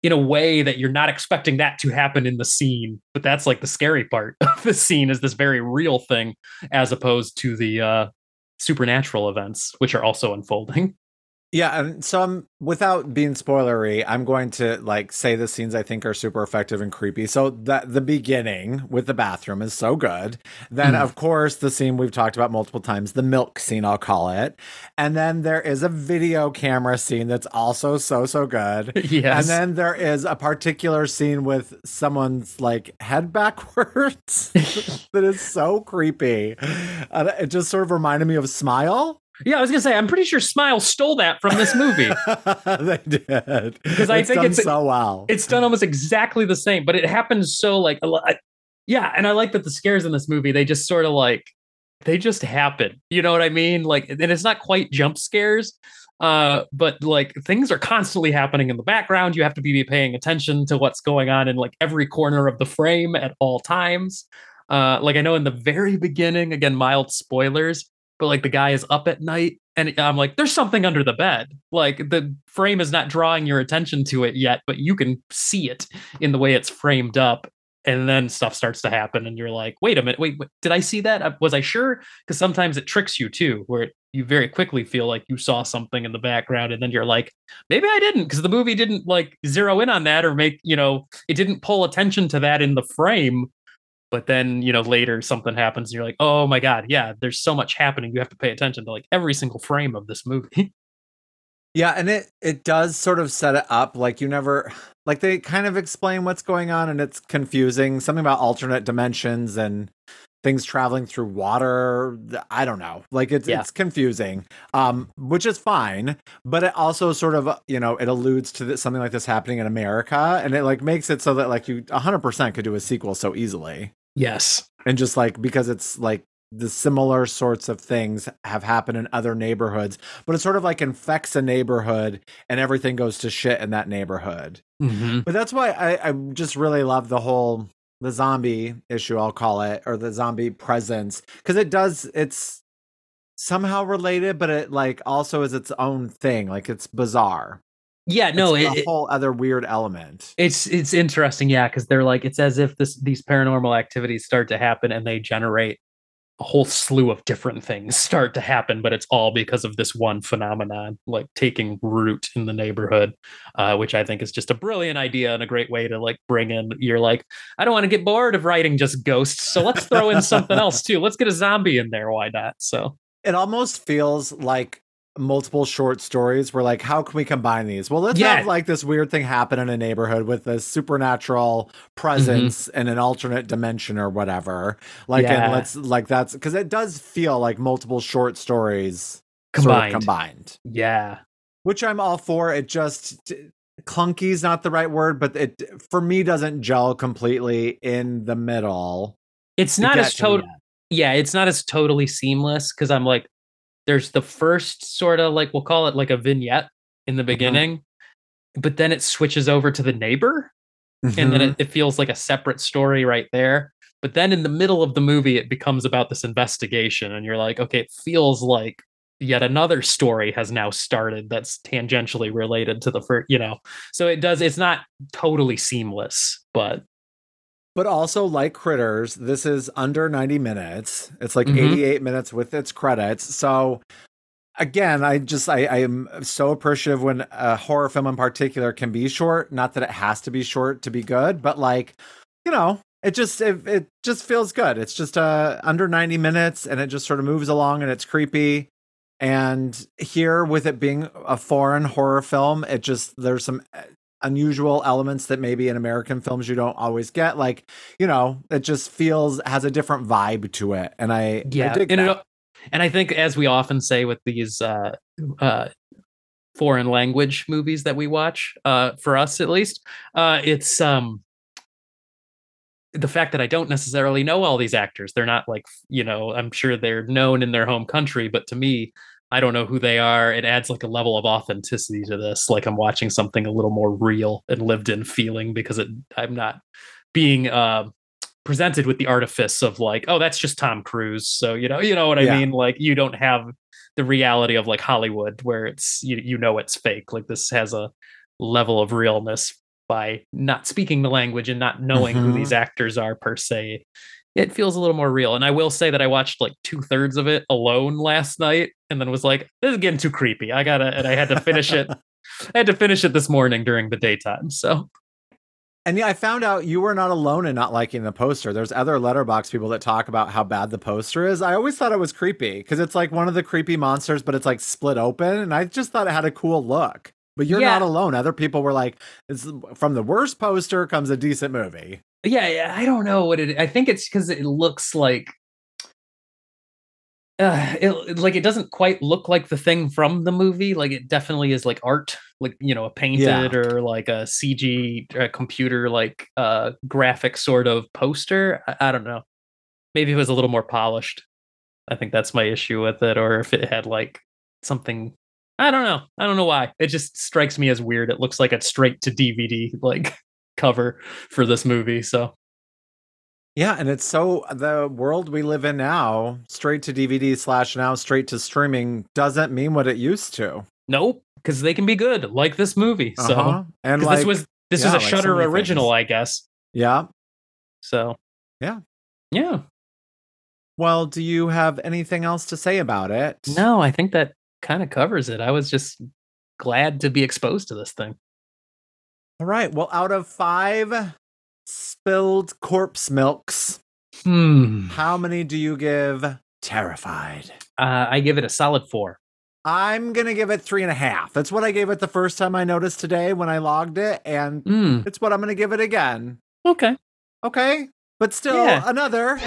in a way that you're not expecting that to happen in the scene. But that's like the scary part of the scene is this very real thing, as opposed to the uh, supernatural events, which are also unfolding. Yeah, and so I'm without being spoilery, I'm going to like say the scenes I think are super effective and creepy. So that the beginning with the bathroom is so good. Then Mm. of course the scene we've talked about multiple times, the milk scene I'll call it. And then there is a video camera scene that's also so so good. *laughs* yes. And then there is a particular scene with someone's like head backwards *laughs* that is so creepy. And it just sort of reminded me of Smile. Yeah, I was gonna say, I'm pretty sure Smile stole that from this movie. *laughs* they did because I It's think done it's- so well. it's done almost exactly the same, but it happens so like a lot. Yeah, and I like that the scares in this movie they just sort of like they just happen. You know what I mean? Like, and it's not quite jump scares, Uh, but like things are constantly happening in the background. You have to be paying attention to what's going on in like every corner of the frame at all times. Uh, like I know in the very beginning, again, mild spoilers, but like the guy is up at night and I'm like, there's something under the bed. Like the frame is not drawing your attention to it yet, but you can see it in the way it's framed up. And then stuff starts to happen, and you're like, wait a minute, wait, wait did I see that? Was I sure? Because sometimes it tricks you too, where you very quickly feel like you saw something in the background, and then you're like, maybe I didn't, because the movie didn't like zero in on that or make, you know, it didn't pull attention to that in the frame but then you know later something happens and you're like oh my god yeah there's so much happening you have to pay attention to like every single frame of this movie *laughs* Yeah, and it it does sort of set it up like you never like they kind of explain what's going on and it's confusing. Something about alternate dimensions and things traveling through water. I don't know. Like it's Yeah. it's confusing. Um which is fine, but it also sort of, you know, it alludes to this, something like this happening in America and it like makes it so that like you 100% could do a sequel so easily. Yes. And just like because it's like the similar sorts of things have happened in other neighborhoods but it sort of like infects a neighborhood and everything goes to shit in that neighborhood. Mm-hmm. but that's why i, I just really love the whole the zombie issue i'll call it or the zombie presence because it does it's somehow related but it like also is its own thing like it's bizarre yeah no it's it, a whole other weird element. It's it's interesting yeah because they're like it's as if this these paranormal activities start to happen and they generate a whole slew of different things start to happen but it's all because of this one phenomenon like taking root in the neighborhood uh, which i think is just a brilliant idea and a great way to like bring in you're like i don't want to get bored of writing just ghosts so let's throw in something else too. Let's get a zombie in there why not? So it almost feels like multiple short stories where like how can we combine these well let's Yeah. have like this weird thing happen in a neighborhood with a supernatural mm-hmm. presence in an alternate dimension or whatever like Yeah. and let's like that's because it does feel like multiple short stories sort of combined combined yeah which i'm all for it just clunky is not the right word but it for me doesn't gel completely in the middle it's not as total end. yeah, it's not as totally seamless because I'm like, there's the first sort of like we'll call it like a vignette in Mm-hmm. the beginning, but then it switches over to the neighbor, and then it, it feels like a separate story right there. But then in the middle of the movie, it becomes about this investigation, and you're like, okay, it feels like yet another story has now started that's tangentially related to the first, you know. So it does. It's not totally seamless, but But also, like Critters, this is under 90 minutes. It's like Mhm. 88 minutes with its credits. So, again, I just, I, I am so appreciative when a horror film in particular can be short. Not that it has to be short to be good, but like, you know, it just, it, it just feels good. It's just uh, under 90 minutes and it just sort of moves along and it's creepy. And here, with it being a foreign horror film, it just, there's some unusual elements that maybe in American films you don't always get. Like, you know, it just feels has a different vibe to it, and I yeah I and, it, and i think as we often say with these uh uh foreign language movies that we watch uh for us at least uh it's um the fact that i don't necessarily know all these actors they're not like you know i'm sure they're known in their home country but to me i don't know who they are it adds like a level of authenticity to this like i'm watching something a little more real and lived in feeling because it i'm not being uh presented with the artifice of like, oh, that's just Tom Cruise. So you know, you know what I Yeah. mean. Like you don't have the reality of like Hollywood where it's you you know it's fake. Like this has a level of realness by not speaking the language and not knowing who Mhm. these actors are per se. It feels a little more real. And I will say that I watched like two thirds of it alone last night and then was like, this is getting too creepy. I gotta and I had to finish it. *laughs* I had to finish it this morning during the daytime. So And yeah, I found out you were not alone in not liking the poster. There's other Letterboxd people that talk about how bad the poster is. I always thought it was creepy because it's like one of the creepy monsters, but it's like split open, and I just thought it had a cool look. But you're Yeah. not alone. Other people were like, "It's from the worst poster comes a decent movie." yeah, yeah i don't know what it i think it's because it looks like uh, it, like it doesn't quite look like the thing from the movie like it definitely is like art like you know a painted or like a cg uh, computer like uh graphic sort of poster I, I don't know maybe it was a little more polished i think that's my issue with it or if it had like something I don't know. I don't know why. It just strikes me as weird. It looks like a straight to DVD like *laughs* cover for this movie. So Yeah, and it's so the world we live in now, straight to DVD slash now straight to streaming doesn't mean what it used to. nope, because they can be good, like this movie. So Uh-huh. and like this was this yeah, was a like Shudder many original, things. I guess. yeah. So Yeah. yeah. Well, do you have anything else to say about it? No, I think that kind of covers it. I was just glad to be exposed to this thing. All right. Well, out of five spilled corpse milks, Hmm. how many do you give Terrified? Uh, I give it a solid four. I'm gonna give it three and a half. That's what I gave it the first time I noticed today when I logged it, and Hmm. it's what I'm gonna give it again. Okay. Okay, but still Yeah. another.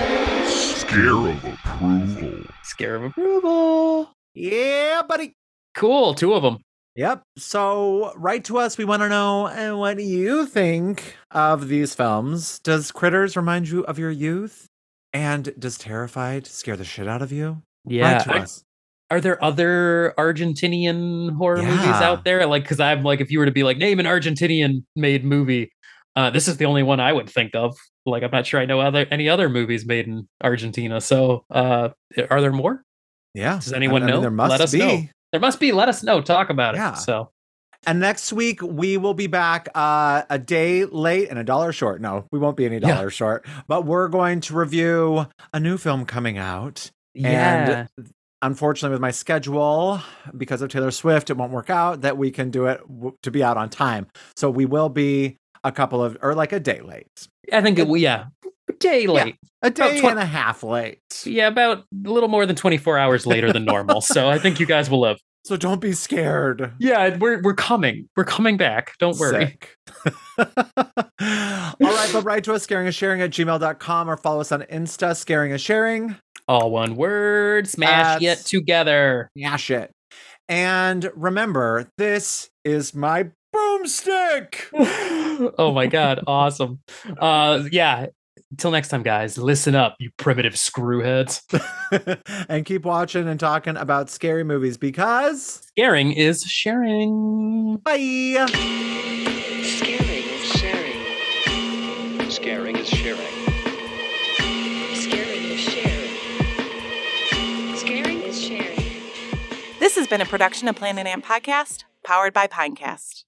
Scare of approval. Scare of approval. Yeah, buddy. Cool. Two of them. Yep. So write to us. We want to know uh, what you think of these films. Does Critters remind you of your youth? And does Terrified scare the shit out of you? Yeah. Write to I- us. are there other Argentinian horror movies out there? Like, because I'm like, if you were to be like, name an Argentinian made movie, uh, this is the only one I would think of. Like, I'm not sure I know other any other movies made in Argentina. So, uh, are there more? Yeah. Does anyone I mean, know? There must Let us be. know. There must be. Let us know. Talk about Yeah. it. So, And next week we will be back uh, a day late and a dollar short. No, we won't be any Yeah. dollar short, but we're going to review a new film coming out. yeah. And unfortunately, with my schedule, because of Taylor Swift, it won't work out that we can do it w- to be out on time. So we will be a couple of, or like a day late, I think it, yeah, day late. a day twen- and a half late. Yeah. about a little more than 24 hours later than normal. so I think you guys will live. So don't be scared. Yeah, we're we're coming. We're coming back. Don't worry. *laughs* All right, but write to us, scaring and sharing at gmail.com or follow us on Insta, scaring and sharing. All one word. Smash That's- it together. Yeah, it. And remember, this is my broomstick. *laughs* oh my god, awesome. Uh yeah. Till next time, guys. Listen up, you primitive screwheads. *laughs* and keep watching and talking about scary movies because Scaring is sharing. bye. Scaring is sharing. Scaring is sharing. Scaring is sharing. Scaring is sharing. This has been a production of Planet Ant Podcast, powered by Pinecast.